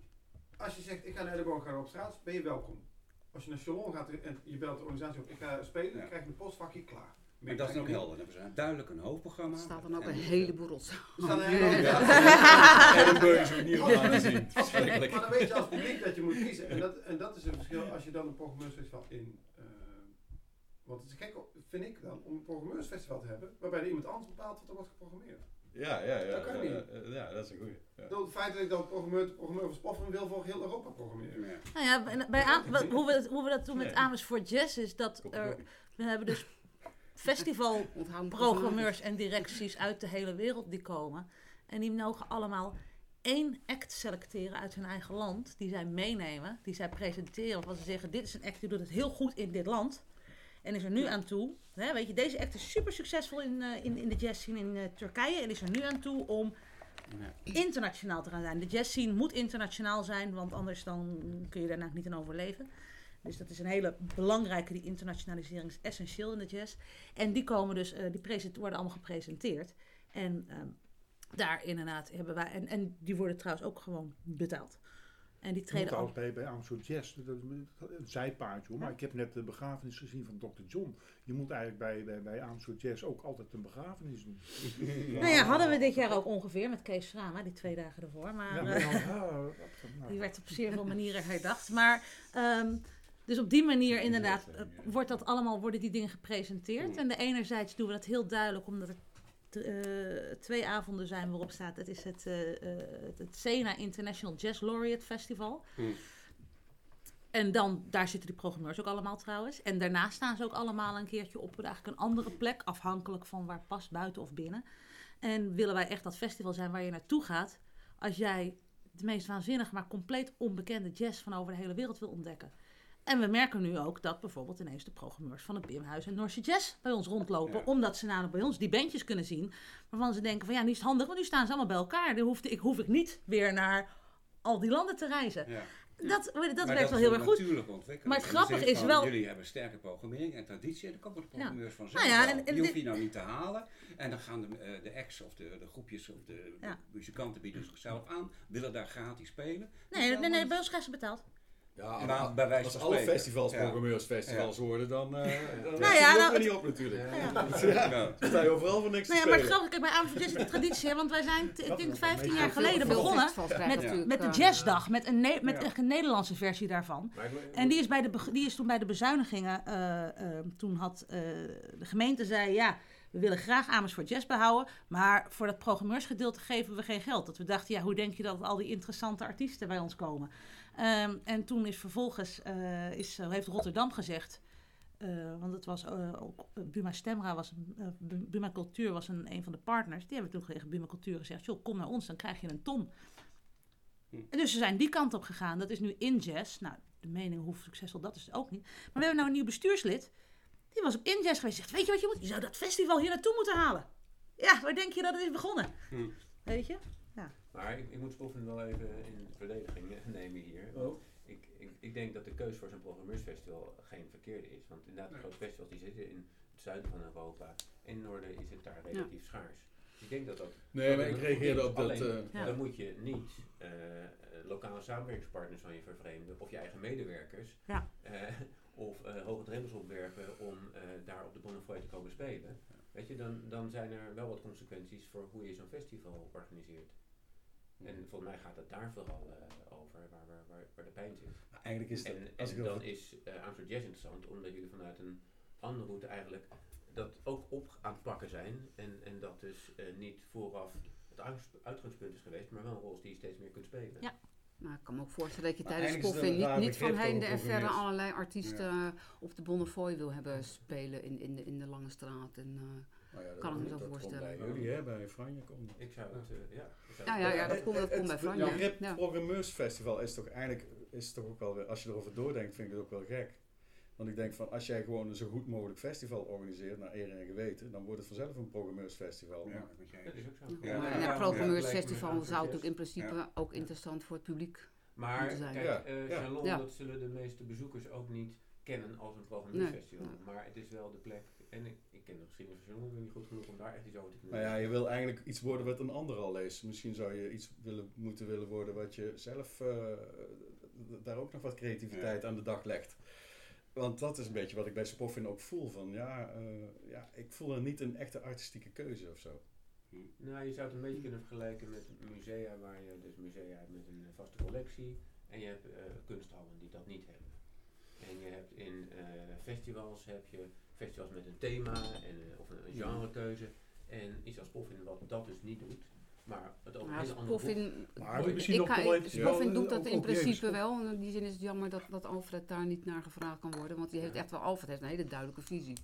als je zegt ik ga naar Edinburgh, ga op straat, ben je welkom. Als je naar Chalon gaat en je belt de organisatie op, ik ga spelen, Ja. dan krijg je een postvakje klaar. Maar dat is ook helder. Hebben ze duidelijk een hoofdprogramma. Er staat dan ook En een heleboel rotzooi. Er staat een Ja. hele Edinburgh is opnieuw laten zien. Maar dan weet je als publiek dat je moet kiezen. En dat, en dat is een verschil als je dan een programmeursfestival in... eh, want het is gek, vind ik dan, om een programmeursfestival te hebben... waarbij er iemand anders bepaalt wat er wordt geprogrammeerd. Ja, ja, ja. Dat kan ja, niet. ja, ja, dat is een goeie. Ja. Bedoel, Het feit dat ik dan programmeur, programmeur van Spoffen wil voor heel Europa programmeren. Ja. nou ja, bij- hoe, we, hoe we dat doen met Nee. Amersfoort Jazz is dat er, we hebben dus festivalprogrammeurs en directies uit de hele wereld die komen. En die mogen allemaal één act selecteren uit hun eigen land. Die zij meenemen, die zij presenteren. Of wat ze zeggen, dit is een act die doet het heel goed in dit land. En is er nu aan toe, hè, weet je, deze act is super succesvol in, eh, in, in de jazz scene in eh, Turkije. En is er nu aan toe om internationaal te gaan zijn. De jazz scene moet internationaal zijn, want anders dan kun je daarna niet in overleven. Dus dat is een hele belangrijke, die internationalisering is essentieel in de jazz. En die komen dus, eh, die worden allemaal gepresenteerd. En ehm, daar inderdaad hebben wij, en, en die worden trouwens ook gewoon betaald. En die treden al. bij, bij Amsterdam Jazz, dat is een zijpaardje hoor, maar ik heb net de begrafenis gezien van Dr. John. Je moet eigenlijk bij, bij, bij Amsterdam Jazz ook altijd een begrafenis doen. Nou ja, hadden we dit jaar ook ongeveer met Kees Schrama, die twee dagen ervoor. Maar, Ja, eh, maar nou. Die werd op zeer veel manieren herdacht. Maar, ehm, dus op die manier inderdaad eh, wordt dat allemaal, worden die dingen gepresenteerd. En de enerzijds doen we dat heel duidelijk, omdat er t- eh, twee avonden zijn waarop staat... Het is het, eh, eh, het, het Sena International Jazz Laureate Festival. Hmm. En dan, daar zitten die programmeurs ook allemaal trouwens. En daarna staan ze ook allemaal een keertje op eigenlijk een andere plek, afhankelijk van waar past, buiten of binnen. En willen wij echt dat festival zijn waar je naartoe gaat als jij de meest waanzinnige, maar compleet onbekende jazz van over de hele wereld wil ontdekken. En we merken nu ook dat bijvoorbeeld ineens de programmeurs van het Bimhuis en Noorse Jazz bij ons rondlopen. Ja. Omdat ze namelijk bij ons die bandjes kunnen zien. Waarvan ze denken van ja, nu is het handig, want nu staan ze allemaal bij elkaar. Dan hoef ik, hoef ik niet weer naar al die landen te reizen. Ja. Dat, dat Maar werkt wel heel erg goed. Maar het de grappige is van, wel- Jullie hebben sterke programmering en traditie en dan komen de programmeurs vanzelf Nou ja, wel. en- en Die hoef je nou niet te halen. En dan gaan de, eh, de acts of de, de groepjes of de, de Ja. muzikanten bieden zichzelf aan, willen daar gratis spelen. Nee, nee, nee, bij ons krijgen ze betaald. Ja, Maar maar bij wijze als van alle spreken. festivals Ja. programmeursfestivals worden, dan, eh dan Nou ja, nou, het- niet op natuurlijk. Ja. Ja. Ja. Dan sta je overal voor niks Nou ja, maar het grappige, kijk, bij Jazz is de traditie, hè, want wij zijn, ik denk is wel 15 een jaar geleden begonnen festivals met, met de jazzdag, met een, ne- met Ja. echt een Nederlandse versie daarvan. En die is, bij de, die is toen bij de bezuinigingen, eh, eh, toen had eh, de gemeente zei, ja, we willen graag Amersfoort Jazz behouden, maar voor dat programmeursgedeelte geven we geen geld. Dat we dachten, ja, hoe denk je dat al die interessante artiesten bij ons komen? Ehm, en toen is vervolgens, eh, is, eh, heeft Rotterdam gezegd, eh, want het was ook, Buma Stemra was, een- Buma Cultuur was een, een van de partners. Die hebben toen tegen Buma Cultuur gezegd, joh, kom naar ons, dan krijg je een ton. Hm. En dus ze zijn die kant op gegaan. Dat is nu in jazz. Nou, de mening hoe succesvol dat is ook niet. Maar we hebben nou een nieuw bestuurslid. Die was op in jazz geweest. Zegt, weet je wat je moet? Je zou dat festival hier naartoe moeten halen. Ja, waar denk je dat het is begonnen? Hm. Weet je? Maar ik, ik moet Spoffen wel even in verdediging nemen hier. Want ik, ik, ik denk dat de keus voor zo'n programmeursfestival geen verkeerde is. Want inderdaad, de grote festivals die zitten in het zuiden van Europa. In het noorden is het daar relatief schaars. Dus ik denk dat dat... Nee, maar ik reageerde op dat... Alleen, eh, Ja. Dan moet je niet eh, lokale samenwerkingspartners van je vervreemden. Of je eigen medewerkers. Ja. eh, of eh, hoge drempels opwerpen om eh, daar op de Bonnefoy te komen spelen. weet je, dan, dan zijn er wel wat consequenties voor hoe je zo'n festival organiseert. En volgens mij gaat het daar vooral eh, over, waar, waar, waar, waar de pijn zit. Maar Eigenlijk is dat, En, als en ik dan is uh, Amsterdam Jazz interessant, omdat jullie vanuit een andere route eigenlijk dat ook op aan het pakken zijn. En, en dat dus eh, niet vooraf het uit- uitgangspunt is geweest, maar wel een rol die je steeds meer kunt spelen. Ja. Nou, ik kan me ook voorstellen dat je Maar tijdens een niet, niet van heinde en verre allerlei artiesten eh, op de Bonnefoy wil hebben spelen in, in, de, in de Lange Straat. En, eh, Nou ja, dat, Kan ik me dat zo komt voorstellen. bij jullie, hè, bij Franje komt. Ik zou het, eh, ja. ik zou Ja, het- ja, ja, dat Het- komt, dat het- komt bij het Franje. begrip Ja. programmeursfestival is toch eigenlijk, is toch ook wel, weer- als je erover doordenkt, vind ik het ook wel gek. Want ik denk van, als jij gewoon een zo goed mogelijk festival organiseert, naar eer en geweten, dan wordt het vanzelf een programmeursfestival. Ja, Dat is ook zo. Ja, Ja, maar ja, een programmeursfestival zou natuurlijk in principe ook interessant voor het publiek. Maar moeten zijn. kijk, Ja, eh, ja. Dat zullen de meeste bezoekers ook niet kennen als een programmeurfestival. Nee, Maar het is wel de plek, en ik, ik ken de geschiedenis van Chalon ik ben niet goed genoeg om daar echt iets over te kunnen Nou ja, je wil eigenlijk iets worden wat een ander al leest. Misschien zou je iets willen, moeten willen worden wat je zelf eh, daar ook nog wat creativiteit aan de dag legt. Want dat is een beetje wat ik bij Spoffin ook voel. Van, ja, eh, ja, ik voel er niet een echte artistieke keuze of zo. Nou, je zou het een beetje kunnen vergelijken met musea, waar je dus musea hebt met een vaste collectie. En je hebt kunsthallen die dat niet hebben. En je hebt in eh, festivals heb je festivals met een thema en, eh, of een, een genrekeuze. En iets als Poffin wat dat dus niet doet. Maar het over een Maar andere Spoffin, Maar ik nog kan, wel even... Spoffin wel, doet dat ook- in ook principe wel. En in die zin is het jammer dat, dat Alfred daar niet naar gevraagd kan worden. Want die heeft echt wel, Alfred heeft een hele duidelijke visie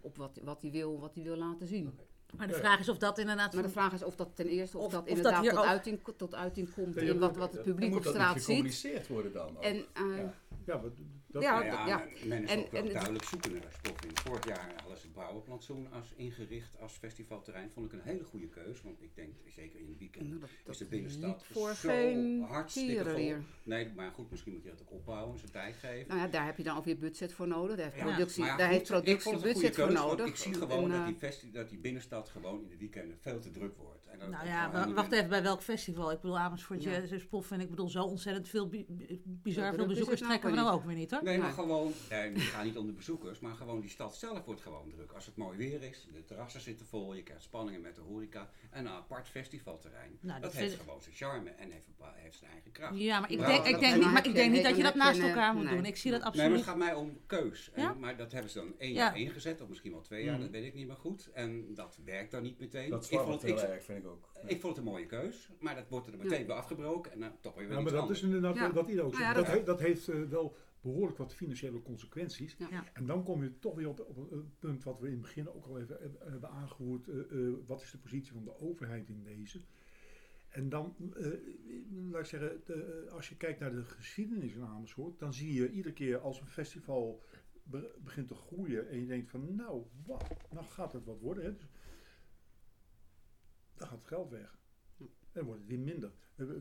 op wat, wat hij wil, wat hij wil laten zien. Maar de vraag is of dat inderdaad... Maar de vraag is of dat ten eerste, of, Of- dat of dat inderdaad tot, ook- uiting, tot uiting komt Ja, in wat, wat het publiek moet op dat straat niet ziet. gecommuniceerd worden dan? ook? En, eh, Ja. Ja, maar dat, Ja, Nou dat- ja, ja. men is En- ook wel en het- duidelijk zoeken naar Spoffin. Vorig jaar hadden ze het Brouwerplantsoen als ingericht als festivalterrein. Vond ik een hele goede keus. Want ik denk, zeker in het weekend, nou, dat, is de binnenstad voor zo geen hartstikke vol. Nee, maar goed, misschien moet je dat ook opbouwen, zijn tijd geven. Nou ja, daar heb je dan ook weer budget voor nodig. Daar heeft Ja, productie, maar ja, daar goed, heeft productie budget voor keus, nodig. Ik zie gewoon En, dat, eh, die festi- dat die binnenstad gewoon in de weekenden veel te druk wordt. En dat- Nou dat ja, niet wacht even, bij welk festival? Ik bedoel, Amersfoort, Ja. Jazz is Poff en ik bedoel, zo ontzettend veel, bi- bi- bizar veel bezoekers nou trekken we ook nou ook weer niet hoor. Nee, maar gewoon, nee, het gaat niet om de bezoekers, maar gewoon die stad zelf wordt gewoon druk. Als het mooi weer is, de terrassen zitten vol, je krijgt spanningen met de horeca. En een apart festivalterrein. Nou, dat dat heeft gewoon zijn charme en heeft, heeft zijn eigen kracht. Ja, maar ik Ja, denk, ik denk en niet, maar ik denk niet dat je dat naast elkaar moet nee. doen. Ik zie dat Nee, maar absoluut. het gaat mij om keus. En- Ja? Maar dat hebben ze dan één Ja. jaar ingezet, of misschien wel twee jaar, Mhm. dat weet ik niet meer goed. En dat werkt dan niet meteen. Dat ik, vond heel erg, vind ik ook. Ja. ik vond het een mooie keus, maar dat wordt er meteen weer afgebroken en dan toch weer Ja, iets maar dat anders. is inderdaad Ja. wat Ido zegt. Nou ja, dat, dat- he- dat heeft eh, wel behoorlijk wat financiële consequenties. Ja. Ja. En dan kom je toch weer op, op een punt wat we in het begin ook al even hebben- aangevoerd. eh, eh, wat is de positie van de overheid in deze? En dan, eh, laat ik zeggen, de- als je kijkt naar de geschiedenis in Amersfoort, dan zie je iedere keer als een festival be- begint te groeien en je denkt van, nou, wat, nou gaat het wat worden. Hè? Dus, dan gaat het geld weg. Dan wordt het weer minder.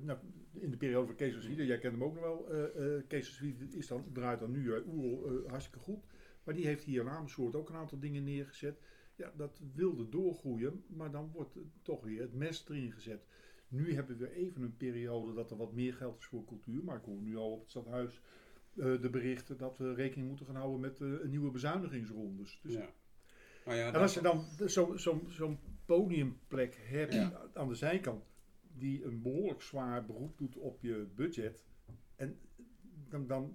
Nou, in de periode van Kees jij kent hem ook nog wel. eh, Kees is dan, draait dan nu uh, eh, hartstikke goed. Maar die heeft hier in Amersfoort ook een aantal dingen neergezet. Ja, dat wilde doorgroeien, maar dan wordt toch weer het mes erin gezet. Nu hebben we even een periode dat er wat meer geld is voor cultuur. Maar ik hoor nu al op het stadhuis de berichten dat we rekening moeten gaan houden met nieuwe bezuinigingsrondes. Dus Ja. Nou ja, en als je dan zo'n zo, zo'n podiumplek hebt Ja. aan de zijkant, die een behoorlijk zwaar beroep doet op je budget, en dan, dan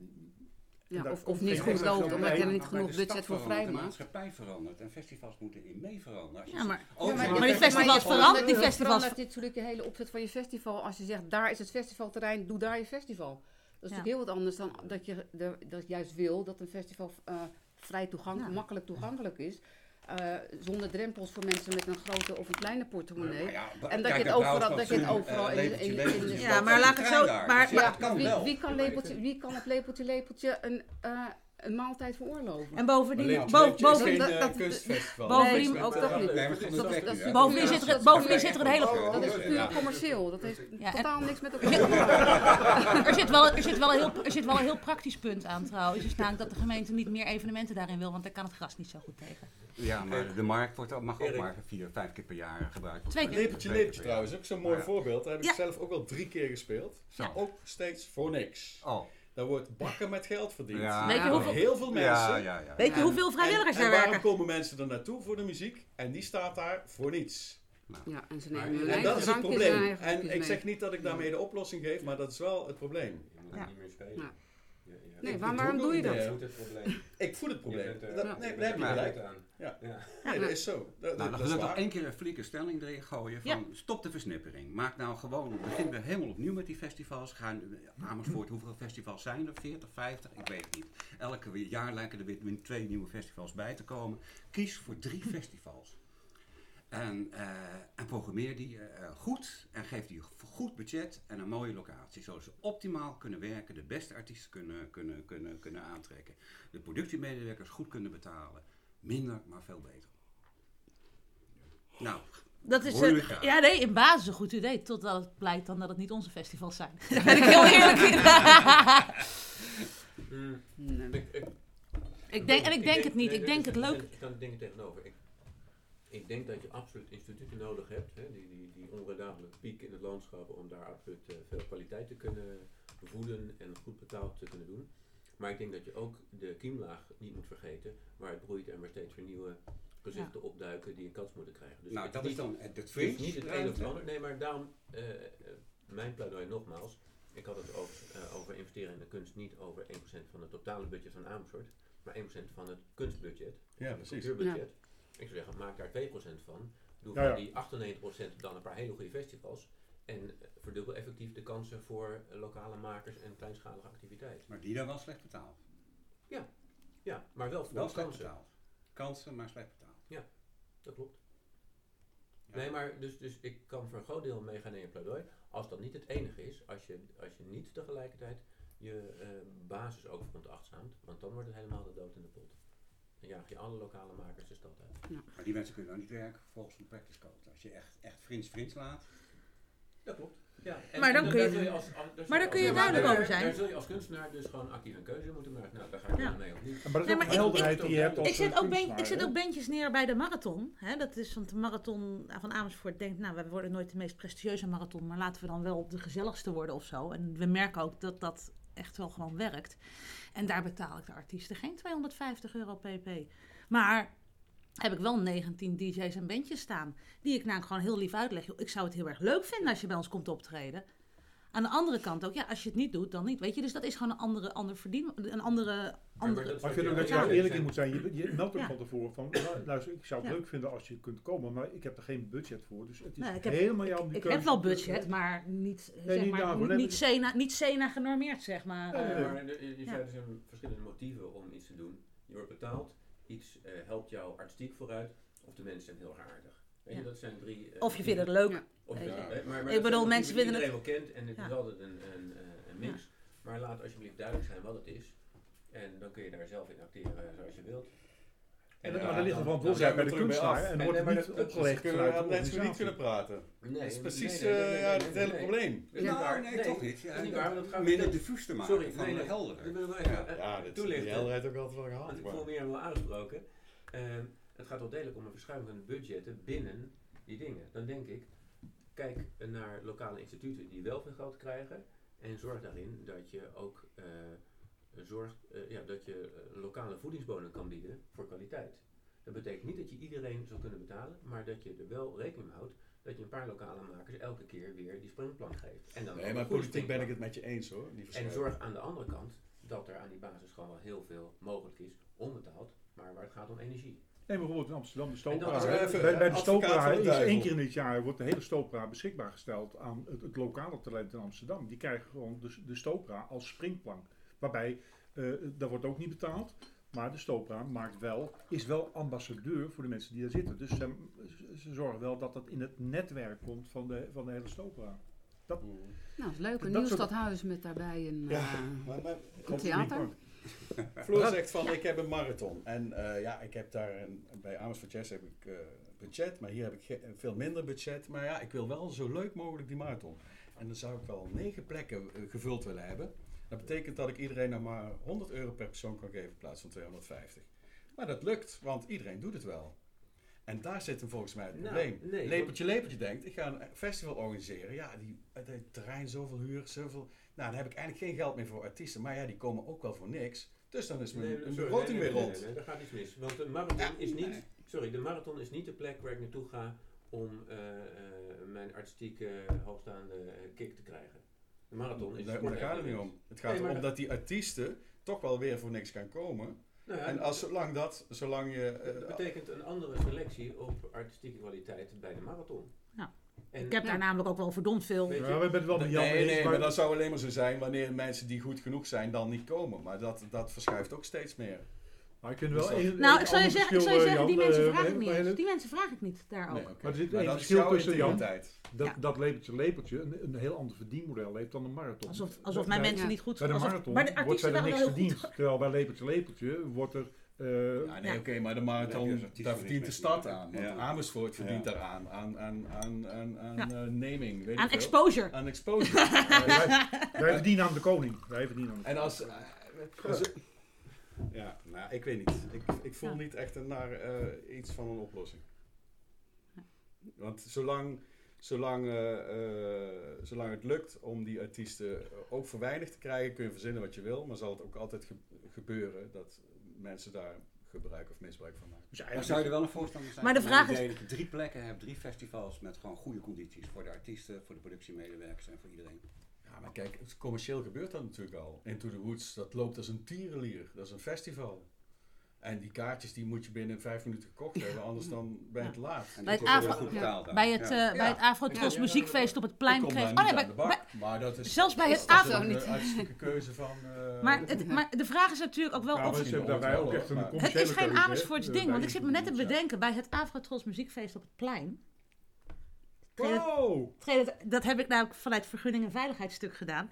ja, of, of niet goed loopt omdat je er niet genoeg de budget voor verandert, De vrijmaakt. maatschappij verandert en festivals moeten in mee veranderen. Je Ja, maar- oh, Ja, maar maar je die festival- festivals maar- veranderen- die Dat festivals- verandert dit natuurlijk je hele opzet van je festival. Als je zegt, daar is het festivalterrein, doe daar je festival. Dat is Ja. natuurlijk heel wat anders dan dat je de, dat juist wil dat een festival eh, vrij toegankelijk, Ja. makkelijk toegankelijk is. Eh, zonder drempels voor mensen met een grote of een kleine portemonnee. Ja, En dat je het overal- dat je het overal eh, in in in de- Ja, maar laat trein zo- maar- Dus ja, kan wie, wel. wie, kan lepeltje, wie kan het lepeltje lepeltje een, eh, een maaltijd veroorloven? En bovendien, Maar boven, Lepeltje is boven, geen dat- dat- kunstfestival. bovendien- ook dat niet. Nee, Dat-. Bovendien zit er- bovendien zit er een hele- Dat is puur commercieel. Dat heeft Ja, totaal niks met elkaar te maken. er, zit wel, er, zit wel een heel, er zit wel een heel praktisch punt aan trouwens. Is namelijk dat de gemeente niet meer evenementen daarin wil, want daar kan het gras niet zo goed tegen. Ja, maar de markt wordt, ook- mag ook maar vier, vijf keer per jaar gebruikt Twee worden. keer. Lepeltje, Twee keer lepeltje trouwens, ook zo'n mooi voorbeeld. Daar heb ik zelf ook wel drie keer gespeeld. Ook steeds voor niks. Oh, Daar wordt bakken met geld verdiend. Ja, Weet je Door hoeveel- Heel veel mensen. Ja, ja, ja. Weet je hoeveel vrijwilligers en, daar en waarom werken? komen mensen er naartoe voor de muziek? En die staat daar voor niets. Ja, en ze nemen hun en eigen dat is het drankjes probleem. eigen En drankjes ik mee. zeg niet dat ik daarmee de oplossing geef, maar dat is wel het probleem. Je moet Ja. het niet meer spelen. Ja. Nee, waarom doe je dat? Je het probleem. Ik voel het probleem. Je bent, eh, Dat- nee, daar heb je er gelijk. aan. Ja. Ja. Nee, dat is zo. Dat, dat, Nou, dan dat ik nog één keer een flinke stelling erin gooien van stop de versnippering. Maak nou gewoon, begin weer helemaal opnieuw met die festivals. Ga nu- Amersfoort, hoeveel festivals zijn er? 40, 50? Ik weet het niet. Elke jaar lijken er weer min twee nieuwe festivals bij te komen. Kies voor drie festivals. En, eh, en programmeer die eh, goed en geef die een goed budget en een mooie locatie. Zodat ze optimaal kunnen werken, de beste artiesten kunnen, kunnen, kunnen, kunnen aantrekken. De productiemedewerkers goed kunnen betalen. Minder, maar veel beter. Nou, Dat is, graag. ja, nee, in basis een goed idee. Totdat het blijkt dan dat het niet onze festivals zijn. Daar ben ik heel eerlijk in. Mm. Nee. Ik, ik, ik denk, en ik denk het niet. nee, Ik denk het leuk. Er staan dingen tegenover. Ik, ik denk dat je absoluut instituten nodig hebt. Hè, die, die, die onredabele piek in het landschap. Om daar absoluut eh, veel kwaliteit te kunnen voeden. En goed betaald te kunnen doen. Maar ik denk dat je ook de kiemlaag niet moet vergeten. Waar het broeit en waar steeds weer nieuwe gezichten opduiken. Die een kans moeten krijgen. Dus nou dat is dan het het het is fringe. niet het een of het ander. Nee, maar daarom eh, eh, mijn pleidooi nogmaals. Ik had het over, eh, over investeren in de kunst niet over 1% van het totale budget van Amersfoort, maar 1% van het kunstbudget, Ja, het precies. cultuurbudget. Ik zou zeggen, maak daar 2% van. Doe van ja. die 98% dan een paar hele goede festivals. En verdubbel effectief de kansen voor lokale makers en kleinschalige activiteiten. Maar die dan wel slecht betaald. Ja, maar wel voor Wel de slecht kansen. betaald. Kansen, maar slecht betaald. Dat klopt. Ja. Nee, maar dus, dus ik kan voor een groot deel meegaan in je pleidooi. Als dat niet het enige is, als je, als je niet tegelijkertijd je eh, basis ook veronachtzaamt, want dan wordt het helemaal de dood in de pot. Dan jaag je alle lokale makers de stad uit. Maar die mensen kunnen dan niet werken volgens een practice code. Als je echt, echt fringe fringe laat. Dat klopt. Ja, Maar dan en kun je- als- als- maar dan als- kun je ja, duidelijk daar- over zijn. Daar zul je als kunstenaar dus gewoon actief een keuze moeten maken. Nou, daar ga ik Ja. mee of niet. Maar dat is Nee, maar helderheid ik- die je hebt als Ik zet, ook ben, ik zet ook bandjes neer bij de marathon. Hè? Dat is, want de marathon van Amersfoort denkt, nou, we worden nooit de meest prestigieuze marathon, maar laten we dan wel de gezelligste worden of zo. En we merken ook dat dat echt wel gewoon werkt. En daar betaal ik de artiesten geen 250 euro pp. Maar heb ik wel 19 DJ's en bandjes staan, die ik nou gewoon heel lief uitleg. Ik zou het heel erg leuk vinden als je bij ons komt optreden. Aan de andere kant ook, ja, als je het niet doet, dan niet. Weet je, dus dat is gewoon een andere, ander verdien, een andere, andere Maar ik vind ook je- dat je Ja. daar eerlijk in moet zijn. Je, je meldt ook Ja. van tevoren van, "Nou, luister, ik zou het Ja. leuk vinden als je kunt komen, maar ik heb er geen budget voor. Dus het is Nee, ik heb- helemaal jouw Ik keuze. heb wel budget, maar niet, zeg niet maar, daarvoor. niet, Nee, Sena, niet Sena genormeerd, zeg maar. Nee, nee, Eh, nee. maar er zijn verschillende motieven om iets te doen. Je wordt betaald, iets eh, helpt jou artistiek vooruit, of de mensen zijn heel erg aardig. Weet je, Ja. dat zijn drie... eh, Of je vindt het leuk. Ja. Of het- maar, maar Ik bedoel, mensen vinden die iedereen wel kent en het Ja. is altijd een, een, eh, een mix. Maar laat alsjeblieft duidelijk zijn wat het is. En dan kun je daar zelf in acteren eh, zoals je wilt. En, ja, maar dan ligt er verantwoordelijkheid bij de kunstenaar en wordt het niet opgelegd vanuit we de zo niet kunnen praten. Nee, dat is precies nee, nee, eh, nee, ja, nee, het nee, hele nee. probleem. Dat is niet waar. nee, Nee, toch niet. Ja, dat is niet waar, want dat gaan we minder diffuus te maken, Sorry, van nee, nee. helder. Ik ben er wel even Ja. eh, Ja, die toelichten. helderheid ook altijd wel Want gehaald. ik voel me hier wel aangesproken. Ehm, het gaat wel degelijk om een verschuiving van de budgetten binnen die dingen. Dan denk ik, kijk naar lokale instituten die wel veel geld krijgen. En zorg daarin dat je ook eh, zorgt, eh, ja, dat je eh, lokale voedingsbonen kan bieden voor kwaliteit. Dat betekent niet dat je iedereen zou kunnen betalen, maar dat je er wel rekening mee houdt dat je een paar lokale makers elke keer weer die springplank geeft. En dan Nee, maar politiek ben ik het met je eens hoor. Die En zorg aan de andere kant dat er aan die basis gewoon wel heel veel mogelijk is, onbetaald, maar waar het gaat om energie. Nee, bijvoorbeeld in Amsterdam, de even, Bij, bij de de is één keer in dit jaar wordt de hele Stopera beschikbaar gesteld aan het, het lokale talent in Amsterdam. Die krijgen gewoon de, de als springplank. Waarbij, eh dat wordt ook niet betaald, maar de Stopera maakt wel, is wel ambassadeur voor de mensen die daar zitten. Dus ze, ze zorgen wel dat dat in het netwerk komt van de, van de hele Stopera. Dat, Mm. Nou, leuk. Een Dat nieuw stadhuis met daarbij een, Ja, eh, maar, maar een theater. Floor zegt van ik heb een marathon. En eh, ja, ik heb daar een, bij Amersfoort Jazz heb ik eh, budget, maar hier heb ik veel minder budget. Maar ja, ik wil wel zo leuk mogelijk die marathon. En dan zou ik wel negen plekken gevuld willen hebben. Dat betekent dat ik iedereen nog maar 100 euro per persoon kan geven in plaats van 250. Maar dat lukt, want iedereen doet het wel. En daar zit hem volgens mij het Nou, probleem. nee, Lepeltje Lepeltje denkt, ik ga een festival organiseren. Ja, die, het terrein zoveel huur, zoveel... Nou, dan heb ik eigenlijk geen geld meer voor artiesten. Maar ja, die komen ook wel voor niks. Dus dan is mijn, Nee, sorry, begroting nee, weer rond. nee, daar gaat iets mis. Want de marathon Ja, is niet, sorry, de marathon is niet de plek waar ik naartoe ga om eh, eh, mijn artistieke hoogstaande eh, kick te krijgen. De marathon is Daar, maar daar gaat het niet om. Het gaat Nee, erom dat- die artiesten toch wel weer voor niks kan komen. Nou ja, En als, zolang dat, zolang je... eh, dat betekent een andere selectie op artistieke kwaliteit bij de marathon. Ja. En Ik heb daar Ja. namelijk ook wel verdomd veel. Weet je- Ja, we hebben het wel met Nee, Jan nee, eens, maar dat zou alleen maar zo zijn wanneer mensen die goed genoeg zijn dan niet komen. Maar dat, dat verschuift ook steeds meer. Maar ik vind wel één- Nou, ik zal je zeggen, ik je eh, zeggen die Jan, mensen eh, vraag ik niet. Die mensen vraag ik niet daar ook. Nee. Maar er zit Maar is verschil tussen Jan. Dat, Ja. dat lepeltje lepeltje een, een heel ander verdienmodel heeft dan een marathon. Alsof, alsof mijn mensen niet goed Bij de alsof- marathon maar de wordt waren niks verdiend. Terwijl bij lepeltje lepeltje wordt er... eh, Ja, nee, Ja. oké, maar de marathon, daar verdient de stad aan. Want Ja. Amersfoort verdient Ja. daaraan. Aan, aan, aan, aan, aan Ja. eh, naming, weet Aan ik veel. exposure. Aan exposure. Eh, wij, wij verdienen aan de koning. Wij verdienen aan de en als... eh, als- ja, nou, ik weet niet. Ik, ik voel Ja. niet echt naar eh, iets van een oplossing. Want zolang, zolang, eh, eh, zolang het lukt om die artiesten ook voor weinig te krijgen, kun je verzinnen wat je wil. Maar zal het ook altijd ge- gebeuren dat mensen daar gebruik of misbruik van maken. Dus Maar eigenlijk- zou je er wel een voorstander zijn Maar de vraag is- dat je drie plekken hebt, drie festivals met gewoon goede condities voor de artiesten, voor de productiemedewerkers en voor iedereen? Ja, maar kijk, het- commercieel gebeurt dat natuurlijk al. Into the Woods, dat loopt als een tierenlier. Dat is een festival. En die kaartjes die moet je binnen vijf minuten gekocht hebben, anders dan ben je Ja. te laat. En Bij die het Afro- goed betaald dan. Bij het, Ja. eh, bij het Afrotros muziekfeest op het plein kreeg... Oh nee, bij- bak, maar dat is... zelfs bij het Afro- een niet. artistieke keuze van... eh, Maar, het, maar de vraag is natuurlijk ook wel Ja, of... Het commerciële is geen Amersfoorts eh, ding, want ik zit me net te bedenken bij het Afrotros muziekfeest op het plein. Wow! Dat heb ik namelijk vanuit vergunning en veiligheidsstuk gedaan.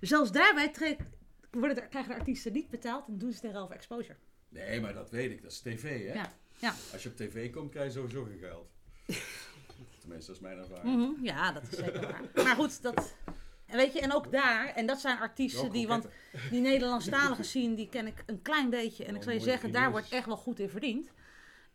Zelfs daarbij treed- worden de, krijgen de artiesten niet betaald en doen ze tegenover exposure. Nee, maar dat weet ik. Dat is tv, hè? Ja, ja. Als je op tv komt, krijg je sowieso geen geld. Tenminste, dat is mijn ervaring. Mhm, ja, dat is zeker waar. Maar goed, dat... En weet je, en ook daar, en dat zijn artiesten die, want die Nederlandstalige scene, die ken ik een klein beetje. En ik Oh, zou je zeggen, daar wordt echt wel goed in verdiend.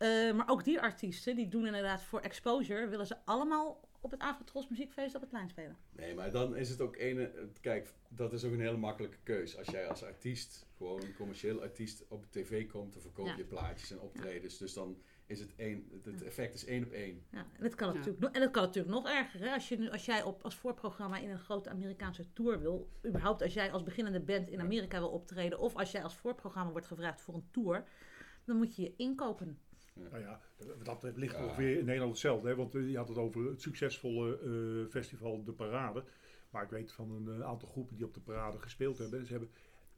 Eh, maar ook die artiesten, die doen inderdaad voor exposure, willen ze allemaal op het Afrotros muziekfeest op het plein spelen. Nee, maar dan is het ook ene. Kijk, dat is ook een hele makkelijke keus. Als jij als artiest, gewoon een commercieel artiest, op de tv komt, dan verkoop Ja. je plaatjes en optredens. Dus dan is het één. Het, effect is één op één. Ja, en dat kan, Ja. natuurlijk, en dat kan natuurlijk nog erger. Hè? Als, je nu, als jij op, als voorprogramma in een grote Amerikaanse tour wil, überhaupt als jij als beginnende band in Amerika wil optreden, of als jij als voorprogramma wordt gevraagd voor een tour, dan moet je je inkopen. Nou ja, dat ligt Ja. ongeveer in Nederland hetzelfde. Hè? Want eh, je had het over het succesvolle eh, festival De Parade. Maar ik weet van een eh, aantal groepen die op De Parade gespeeld hebben. En ze hebben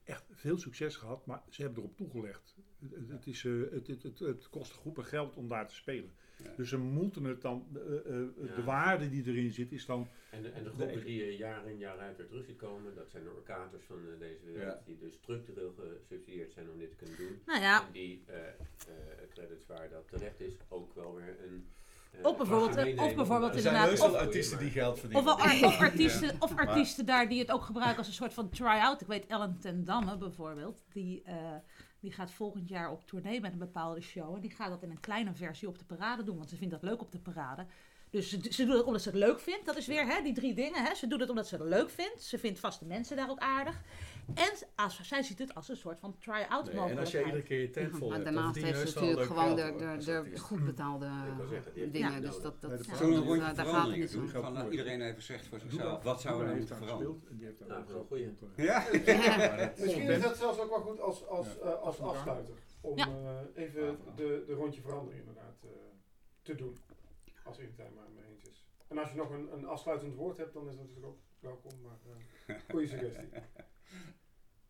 echt veel succes gehad, maar ze hebben erop toegelegd. Het, het- is, het, het, het kost groepen geld om daar te spelen. Ja. Dus ze moeten het dan, eh, eh, Ja. de waarde die erin zit, is dan En de, en de groepen Nee. die jaar in jaar uit weer terug ziet komen, dat zijn de orkators van eh, deze wereld, Ja. die dus structureel gesubsidieerd zijn om dit te kunnen doen. Nou ja, En die eh, eh, credits waar dat terecht is, ook wel weer een... eh, Of bijvoorbeeld- of bijvoorbeeld om Er zijn inderdaad- wel artiesten die geld of, verdienen. ar- of artiesten, of artiesten daar die het ook gebruiken als een soort van try-out. Ik weet Ellen ten Damme bijvoorbeeld, die, eh, die gaat volgend jaar op tournee met een bepaalde show. En die gaat dat in een kleine versie op de parade doen, want ze vindt dat leuk op de parade. Dus ze, ze doet het omdat ze het leuk vindt. Dat is weer hè, die drie dingen. Hè. Ze doet het omdat ze het leuk vindt. Ze vindt vaste mensen daar ook aardig. En als, zij ziet het als een soort van try-out Nee, en als jij iedere keer je tent vol maar hebt, dan daarnaast heeft ze natuurlijk gewoon de, de, goed betaalde dingen. Ja. Dus dat, dat, daar- rondje daar gaat het niet om. Van, nou, iedereen even zegt voor zichzelf, wat zou er nou moeten veranderen? die heeft daar ook een goed, goeie. eh, Ja? Maar dat- Misschien is dat zelfs ook wel goed als, als, Ja. eh, als afsluiter. Om Ja. eh, even de, de rondje verandering inderdaad eh, te doen. Als iedereen het daar maar mee eens is. En als je nog een, een afsluitend woord hebt, dan is dat natuurlijk ook welkom. Maar eh goede suggestie.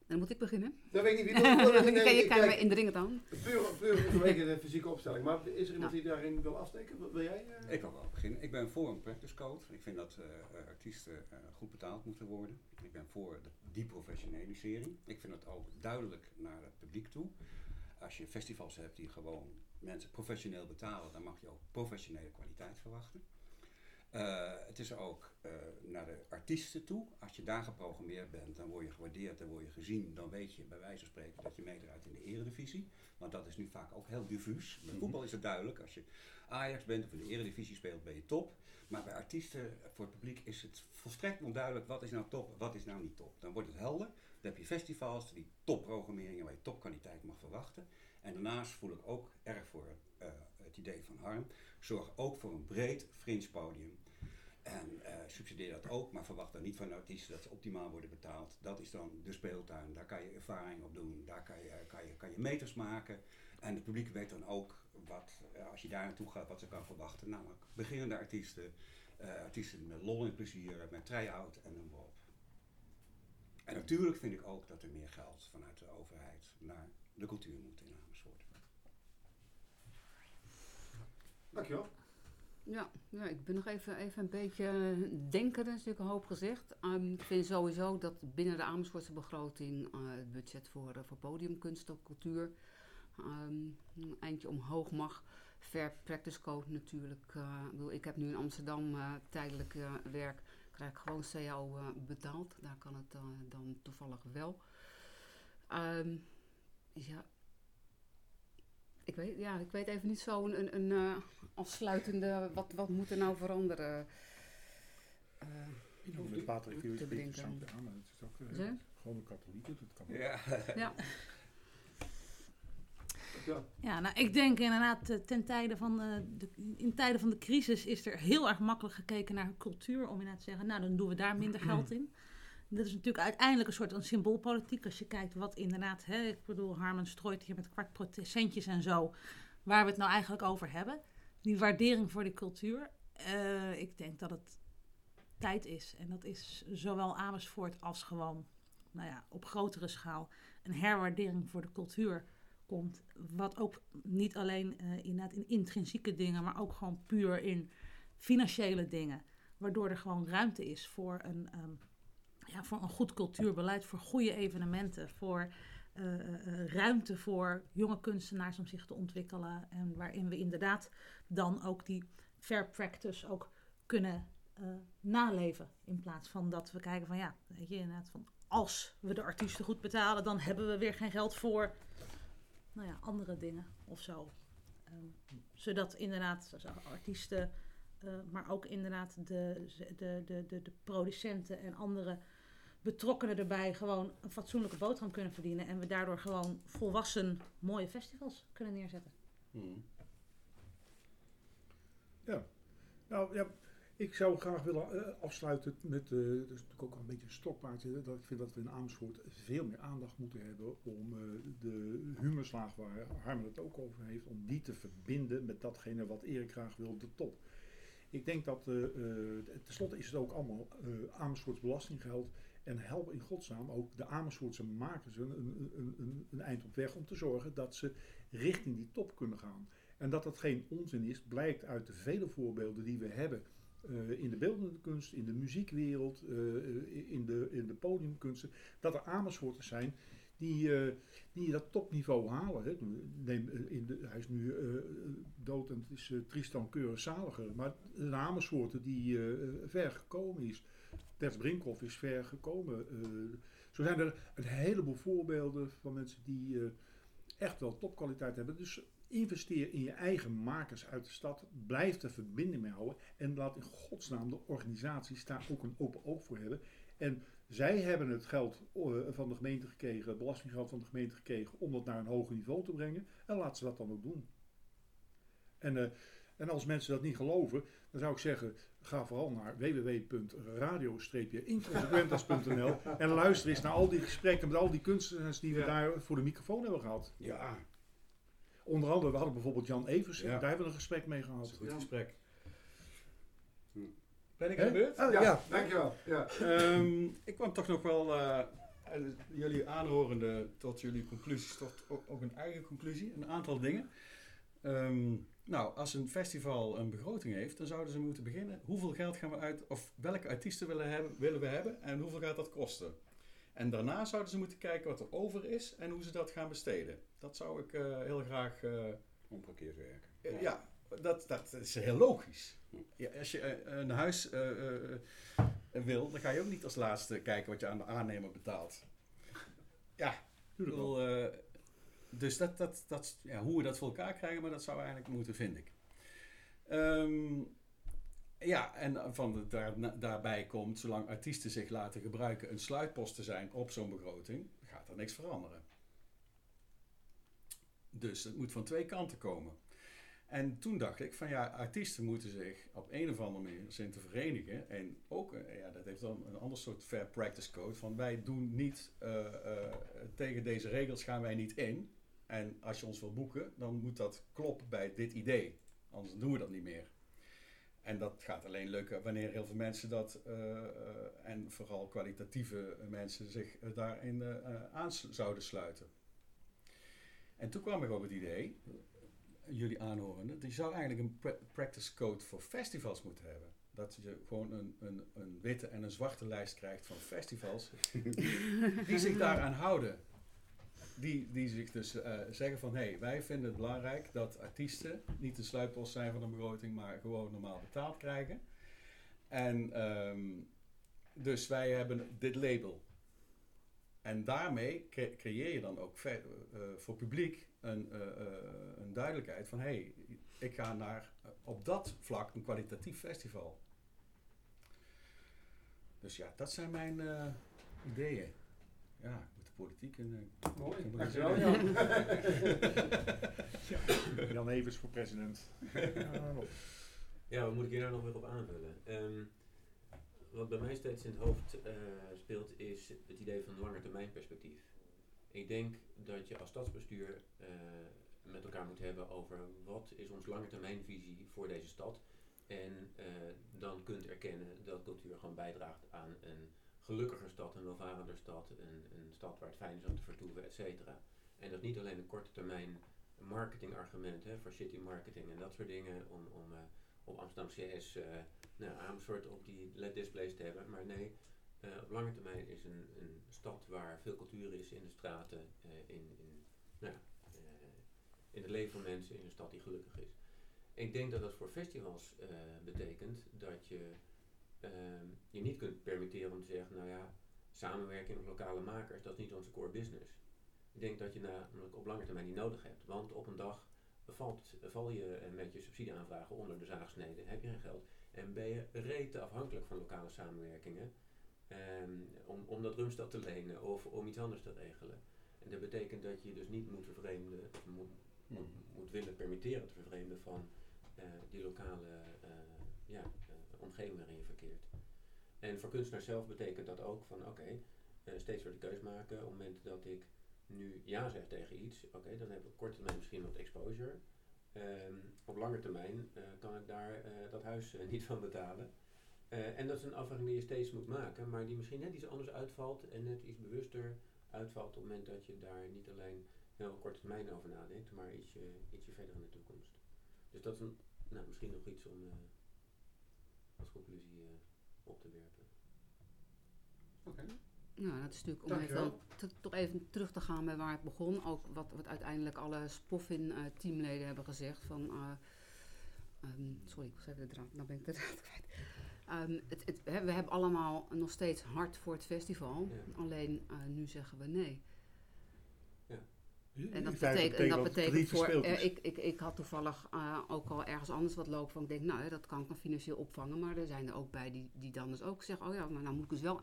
Dan moet ik beginnen. Dat weet ik niet. Wie wil- je kan je ik kan me kijk, indringend aan. Puur, puur vanwege de fysieke opstelling. Maar is er iemand die daarin wil afsteken? Wil- Wil jij? eh? Ik wil wel beginnen. Ik ben voor een practice code. Ik vind dat eh, eh, artiesten eh, goed betaald moeten worden. Ik ben voor de, die professionalisering. Ik vind het ook duidelijk naar het publiek toe. Als je festivals hebt die gewoon mensen professioneel betalen, dan mag je ook professionele kwaliteit verwachten. Eh, het is ook eh, naar de artiesten toe. Als je daar geprogrammeerd bent, dan word je gewaardeerd, dan word je gezien. Dan weet je bij wijze van spreken dat je meedraait in de eredivisie. Want dat is nu vaak ook heel diffuus. Bij Mhm. voetbal is het duidelijk. Als je Ajax bent of in de eredivisie speelt, ben je top. Maar bij artiesten, voor het publiek, is het volstrekt onduidelijk wat is nou top, wat is nou niet top. Dan wordt het helder. Dan heb je festivals, die topprogrammeringen waar je topkwaliteit mag verwachten. En daarnaast voel ik ook erg voor eh, het idee van Harm. Zorg ook voor een breed fringe podium. En eh, subsidieer dat ook, maar verwacht dan niet van artiesten dat ze optimaal worden betaald. Dat is dan de speeltuin. Daar kan je ervaring op doen. Daar kan je, kan je, kan je meters maken. En het publiek weet dan ook wat, eh, als je daar naartoe gaat, wat ze kan verwachten. Namelijk beginnende artiesten, eh, artiesten met lol en plezier, met try-out en noem maar op. En natuurlijk vind ik ook dat er meer geld vanuit de overheid naar de cultuur moet in Amersfoort. Dankjewel. Ja, ik ben nog even, even een beetje eh, denken, dat is natuurlijk een hoop gezegd. Ehm, ik vind sowieso dat binnen de Amersfoortse begroting eh, het budget voor, eh, voor podiumkunst en cultuur ehm, een eindje omhoog mag. Fair Practice Code natuurlijk. ik, ik heb nu in Amsterdam tijdelijk werk, krijg ik gewoon CAO betaald. Daar kan het dan toevallig wel. Ehm, ja, ik weet, ja, ik weet even niet zo een, een, een eh, afsluitende, wat, wat moet er nou veranderen? Ik denk met water te is bedenken. interessant. Ja, maar het is ook eh, gewoon een katholiek. Dat kan ook. Ja. ja, Dankjewel. Ja, nou, ik denk inderdaad, eh, ten tijde van eh, de, in tijden van de crisis is er heel erg makkelijk gekeken naar cultuur. Om inderdaad te zeggen, nou dan doen we daar minder geld in. Dat is natuurlijk uiteindelijk een soort van symboolpolitiek. Als je kijkt wat inderdaad, hè, ik bedoel, Harman strooit hier met kwart procentjes en zo. Waar we het nou eigenlijk over hebben. Die waardering voor de cultuur. Eh, ik denk dat het tijd is. En dat is zowel Amersfoort als gewoon, nou ja, op grotere schaal. Een herwaardering voor de cultuur komt. Wat ook niet alleen eh, inderdaad in intrinsieke dingen, maar ook gewoon puur in financiële dingen. Waardoor er gewoon ruimte is voor een, ehm, voor een goed cultuurbeleid, voor goede evenementen, voor eh, eh, eh, ruimte voor jonge kunstenaars om zich te ontwikkelen. En waarin we inderdaad dan ook die fair practice ook kunnen naleven. In plaats van dat we kijken van ja, weet je inderdaad van als we de artiesten goed betalen, dan hebben we weer geen geld voor nou ja, andere dingen of zo. Ehm, zodat inderdaad artiesten, maar ook inderdaad de, de, de, de, de producenten en andere betrokkenen erbij gewoon een fatsoenlijke boterham kunnen verdienen. En we daardoor gewoon volwassen mooie festivals kunnen neerzetten. Mhm. Nou ja, ik zou graag willen eh, afsluiten met, eh dat is natuurlijk ook wel een beetje een stokpaardje, dat ik vind dat we in Amersfoort veel meer aandacht moeten hebben om eh, de humorslaag waar Harmen het ook over heeft, om die te verbinden met datgene wat Erik graag wil, de top. Ik denk dat, eh, tenslotte is het ook allemaal eh Amersfoorts belastinggeld en help in godsnaam ook de Amersfoortse makers een, een, een, een, eind op weg om te zorgen dat ze richting die top kunnen gaan. En dat dat geen onzin is, blijkt uit de vele voorbeelden die we hebben in de beeldende kunst, in de muziekwereld, in, de, in de podiumkunsten, dat er Amersfoorters zijn die, eh, die dat topniveau halen. Hè. Neem, eh, in de, hij is nu eh, dood en het is Tristan Keuren zaliger, maar Amersfoorter die ver gekomen is. Tess Brinkhoff is ver gekomen. zo zijn er een heleboel voorbeelden van mensen die echt wel topkwaliteit hebben. Dus investeer in je eigen makers uit de stad. Blijf er verbinding mee houden. En laat in godsnaam de organisaties daar ook een open oog voor hebben. En zij hebben het geld eh, van de gemeente gekregen, het belastinggeld van de gemeente gekregen, om dat naar een hoger niveau te brengen. En laat ze dat dan ook doen. En, eh, en als mensen dat niet geloven, dan zou ik zeggen, ga vooral naar www.radio-inconsequentas.nl en luister eens naar al die gesprekken met al die kunstenaars die we Ja. daar voor de microfoon hebben gehad. Ja, Onder andere, we hadden bijvoorbeeld Jan Evers, Ja. daar hebben we een gesprek mee gehad. een goed Ja. gesprek. Ben ik aan de beurt? Oh, Ja, ja. dankjewel. Ja. Ehm, ik kwam toch nog wel, eh, jullie aanhorende tot jullie conclusies, tot ook, een eigen conclusie, een aantal dingen. Ehm, nou, als een festival een begroting heeft, dan zouden ze moeten beginnen. Hoeveel geld gaan we uit, of welke artiesten willen, hebben, willen we hebben en hoeveel gaat dat kosten? En daarna zouden ze moeten kijken wat er over is en hoe ze dat gaan besteden. Dat zou ik eh, heel graag, eh, Omgekeerd werken. ja, dat, dat is heel logisch. Ja, als je eh, een huis eh, eh, wil, dan ga je ook niet als laatste kijken wat je aan de aannemer betaalt. Ja, bedoel, eh, dus dat, dat, dat, ja, hoe we dat voor elkaar krijgen, maar dat zou eigenlijk moeten, vind ik. Ehm, ja, en van de, daar, daarbij komt, zolang artiesten zich laten gebruiken een sluitpost te zijn op zo'n begroting, gaat er niks veranderen. Dus het moet van twee kanten komen. En toen dacht ik van ja, artiesten moeten zich op een of andere manier zien te verenigen. En ook, eh, ja, dat heeft dan een ander soort fair practice code. Van wij doen niet, eh, eh, tegen deze regels gaan wij niet in. En als je ons wil boeken, dan moet dat kloppen bij dit idee. Anders doen we dat niet meer. En dat gaat alleen lukken wanneer heel veel mensen dat, en vooral kwalitatieve mensen, zich daarin aan zouden sluiten. En toen kwam ik op het idee, jullie aanhorende, die zou eigenlijk een pra- practice code voor festivals moeten hebben. Dat je gewoon een, een, een witte en een zwarte lijst krijgt van festivals die zich daaraan houden. Die, die zich dus eh, zeggen van, hé, hey, wij vinden het belangrijk dat artiesten niet de sluitpost zijn van een begroting, maar gewoon normaal betaald krijgen. En ehm, dus wij hebben dit label. En daarmee cre- creëer je dan ook eh, voor publiek een, eh, eh, een duidelijkheid van, hé, hey, ik ga naar eh, op dat vlak een kwalitatief festival. Dus ja, dat zijn mijn eh, ideeën. Ja, ik moet de politiek in. eh, Mooi, ik moet dankjewel. Jan. Jan Evers voor president. Ja, wat moet ik hier nou nog weer op aanvullen? Ehm, wat bij mij steeds in het hoofd eh, speelt is het idee van langetermijnperspectief. Ik denk dat je als stadsbestuur eh, met elkaar moet hebben over wat is onze langetermijnvisie voor deze stad. En eh, dan kunt erkennen dat cultuur gewoon bijdraagt aan een gelukkiger stad, een welvarender stad, een, een stad waar het fijn is om te vertoeven, et cetera. En dat niet alleen een korte termijn marketingargument voor city marketing en dat soort dingen om, om eh, op Amsterdam CS, eh nou, op die LED-displays te hebben. Maar nee, eh, op lange termijn is een, een stad waar veel cultuur is in de straten, eh, in, in, nou, ja, eh, in het leven van mensen, in een stad die gelukkig is. Ik denk dat dat voor festivals betekent dat je ehm, je niet kunt permitteren om te zeggen, nou ja, samenwerking met lokale makers, dat is niet onze core business. Ik denk dat je namelijk op lange termijn niet nodig hebt. Want op een dag valt, val je met je subsidieaanvragen onder de zaagsnede, heb je geen geld. En ben je rete afhankelijk van lokale samenwerkingen ehm, om, om dat drumstel te lenen of om iets anders te regelen. En dat betekent dat je dus niet moet vervreemden, moet, moet, moet willen permitteren te vervreemden van eh, die lokale eh, ja, eh, omgeving waarin je verkeert. En voor kunstenaars zelf betekent dat ook van oké, steeds weer de keus maken. Op het moment dat ik nu ja zeg tegen iets, oké, dan heb ik op korte termijn misschien wat exposure. Ehm, op lange termijn kan ik daar dat huis niet van betalen. Eh, en dat is een afweging die je steeds moet maken, maar die misschien net iets anders uitvalt en net iets bewuster uitvalt op het moment dat je daar niet alleen heel korte termijn over nadenkt, maar ietsje, ietsje verder in de toekomst. Dus dat is een, nou, misschien nog iets om eh, als conclusie eh, op te werpen. Oké. Nou, dat is natuurlijk om even, te- toch even terug te gaan bij waar het begon. Ook wat, wat uiteindelijk alle Spoffin-teamleden hebben gezegd. Van, eh, ehm, sorry, ik was even de draad, nou ben ik de draad kwijt. Ehm, het, het, hè, we hebben allemaal nog steeds hard voor het festival. Ja. Alleen eh, nu zeggen we nee. En dat betekent, en dat het betekent voor. eh, ik, ik, ik had toevallig eh, ook al ergens anders wat lopen van. Ik denk, nou, ja, dat kan ik dan financieel opvangen. Maar er zijn er ook bij die, die dan dus ook zeggen: oh ja, maar nou moet ik dus wel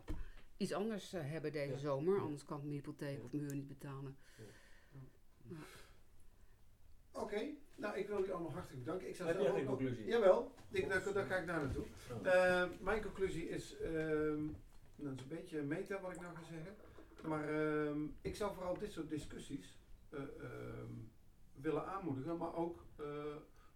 iets anders hebben deze Ja. zomer. Ja. Anders kan ik mijn hypotheek Ja. of mijn huur niet betalen. Oké, nou ik wil jullie allemaal hartelijk bedanken. Ik zou Heb zelf ook nog- conclusie? Jawel, ik, daar, daar ga ik naar naartoe. Eh, mijn conclusie is, ehm, dat is een beetje meta wat ik nou ga zeggen. Maar ehm, ik zou vooral dit soort discussies eh, ehm, willen aanmoedigen. Maar ook eh,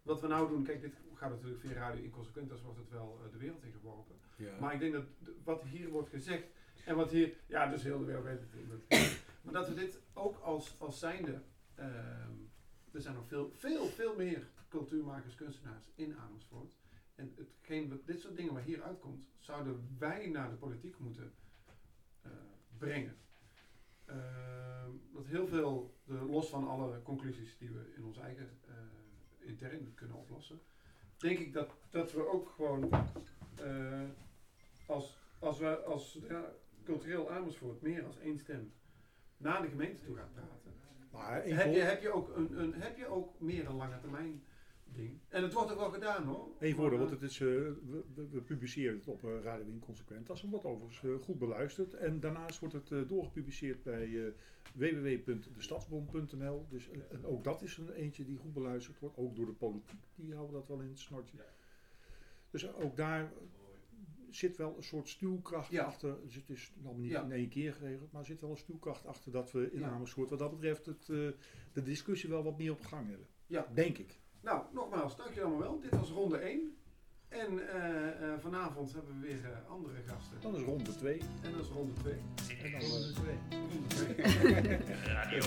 wat we nou doen, kijk dit gaat natuurlijk via Radio Inconsequent, dus wordt het wel de wereld in geworpen. Ja. Maar ik denk dat wat hier wordt gezegd en wat hier, ja dus heel de wereld weet het. Maar dat we dit ook als, als zijnde, er zijn nog veel, veel, veel meer cultuurmakers, kunstenaars in Amersfoort. En hetgeen dit soort dingen waar hier uitkomt, zouden wij naar de politiek moeten eh, brengen. Ehm, dat heel veel, de, los van alle conclusies die we in onze eigen eh, intern kunnen oplossen. Denk ik dat, dat we ook gewoon eh, als, als we als ja, cultureel Amersfoort meer als één stem naar de gemeente toe gaan praten. Maar Heb je, heb, je ook een, een, heb je ook meer een lange termijn ding? En het wordt ook wel gedaan hoor. Maar, want het is, eh, we, publiceren het op eh, Radio Inconsequentas. En wordt overigens eh, goed beluisterd. En daarnaast wordt het eh, doorgepubliceerd bij eh www.destadsbond.nl. Dus, eh, en ook dat is een eentje die goed beluisterd wordt. Ook door de politiek, die houden dat wel in het snortje. Dus ook daar zit wel een soort stuwkracht Ja. achter. Dus het is nog niet Ja. in één keer geregeld, maar er zit wel een stuwkracht achter dat we in Ja. Amersfoort wat dat betreft het, eh, de discussie wel wat meer op gang hebben. Ja. Denk ik. Nou, nogmaals, dank je allemaal wel. Dit was ronde 1. En eh, eh, vanavond hebben we weer andere gasten. Dan is ronde 2. En dat is ronde 2. En dan, eh, Ronde 2. Radio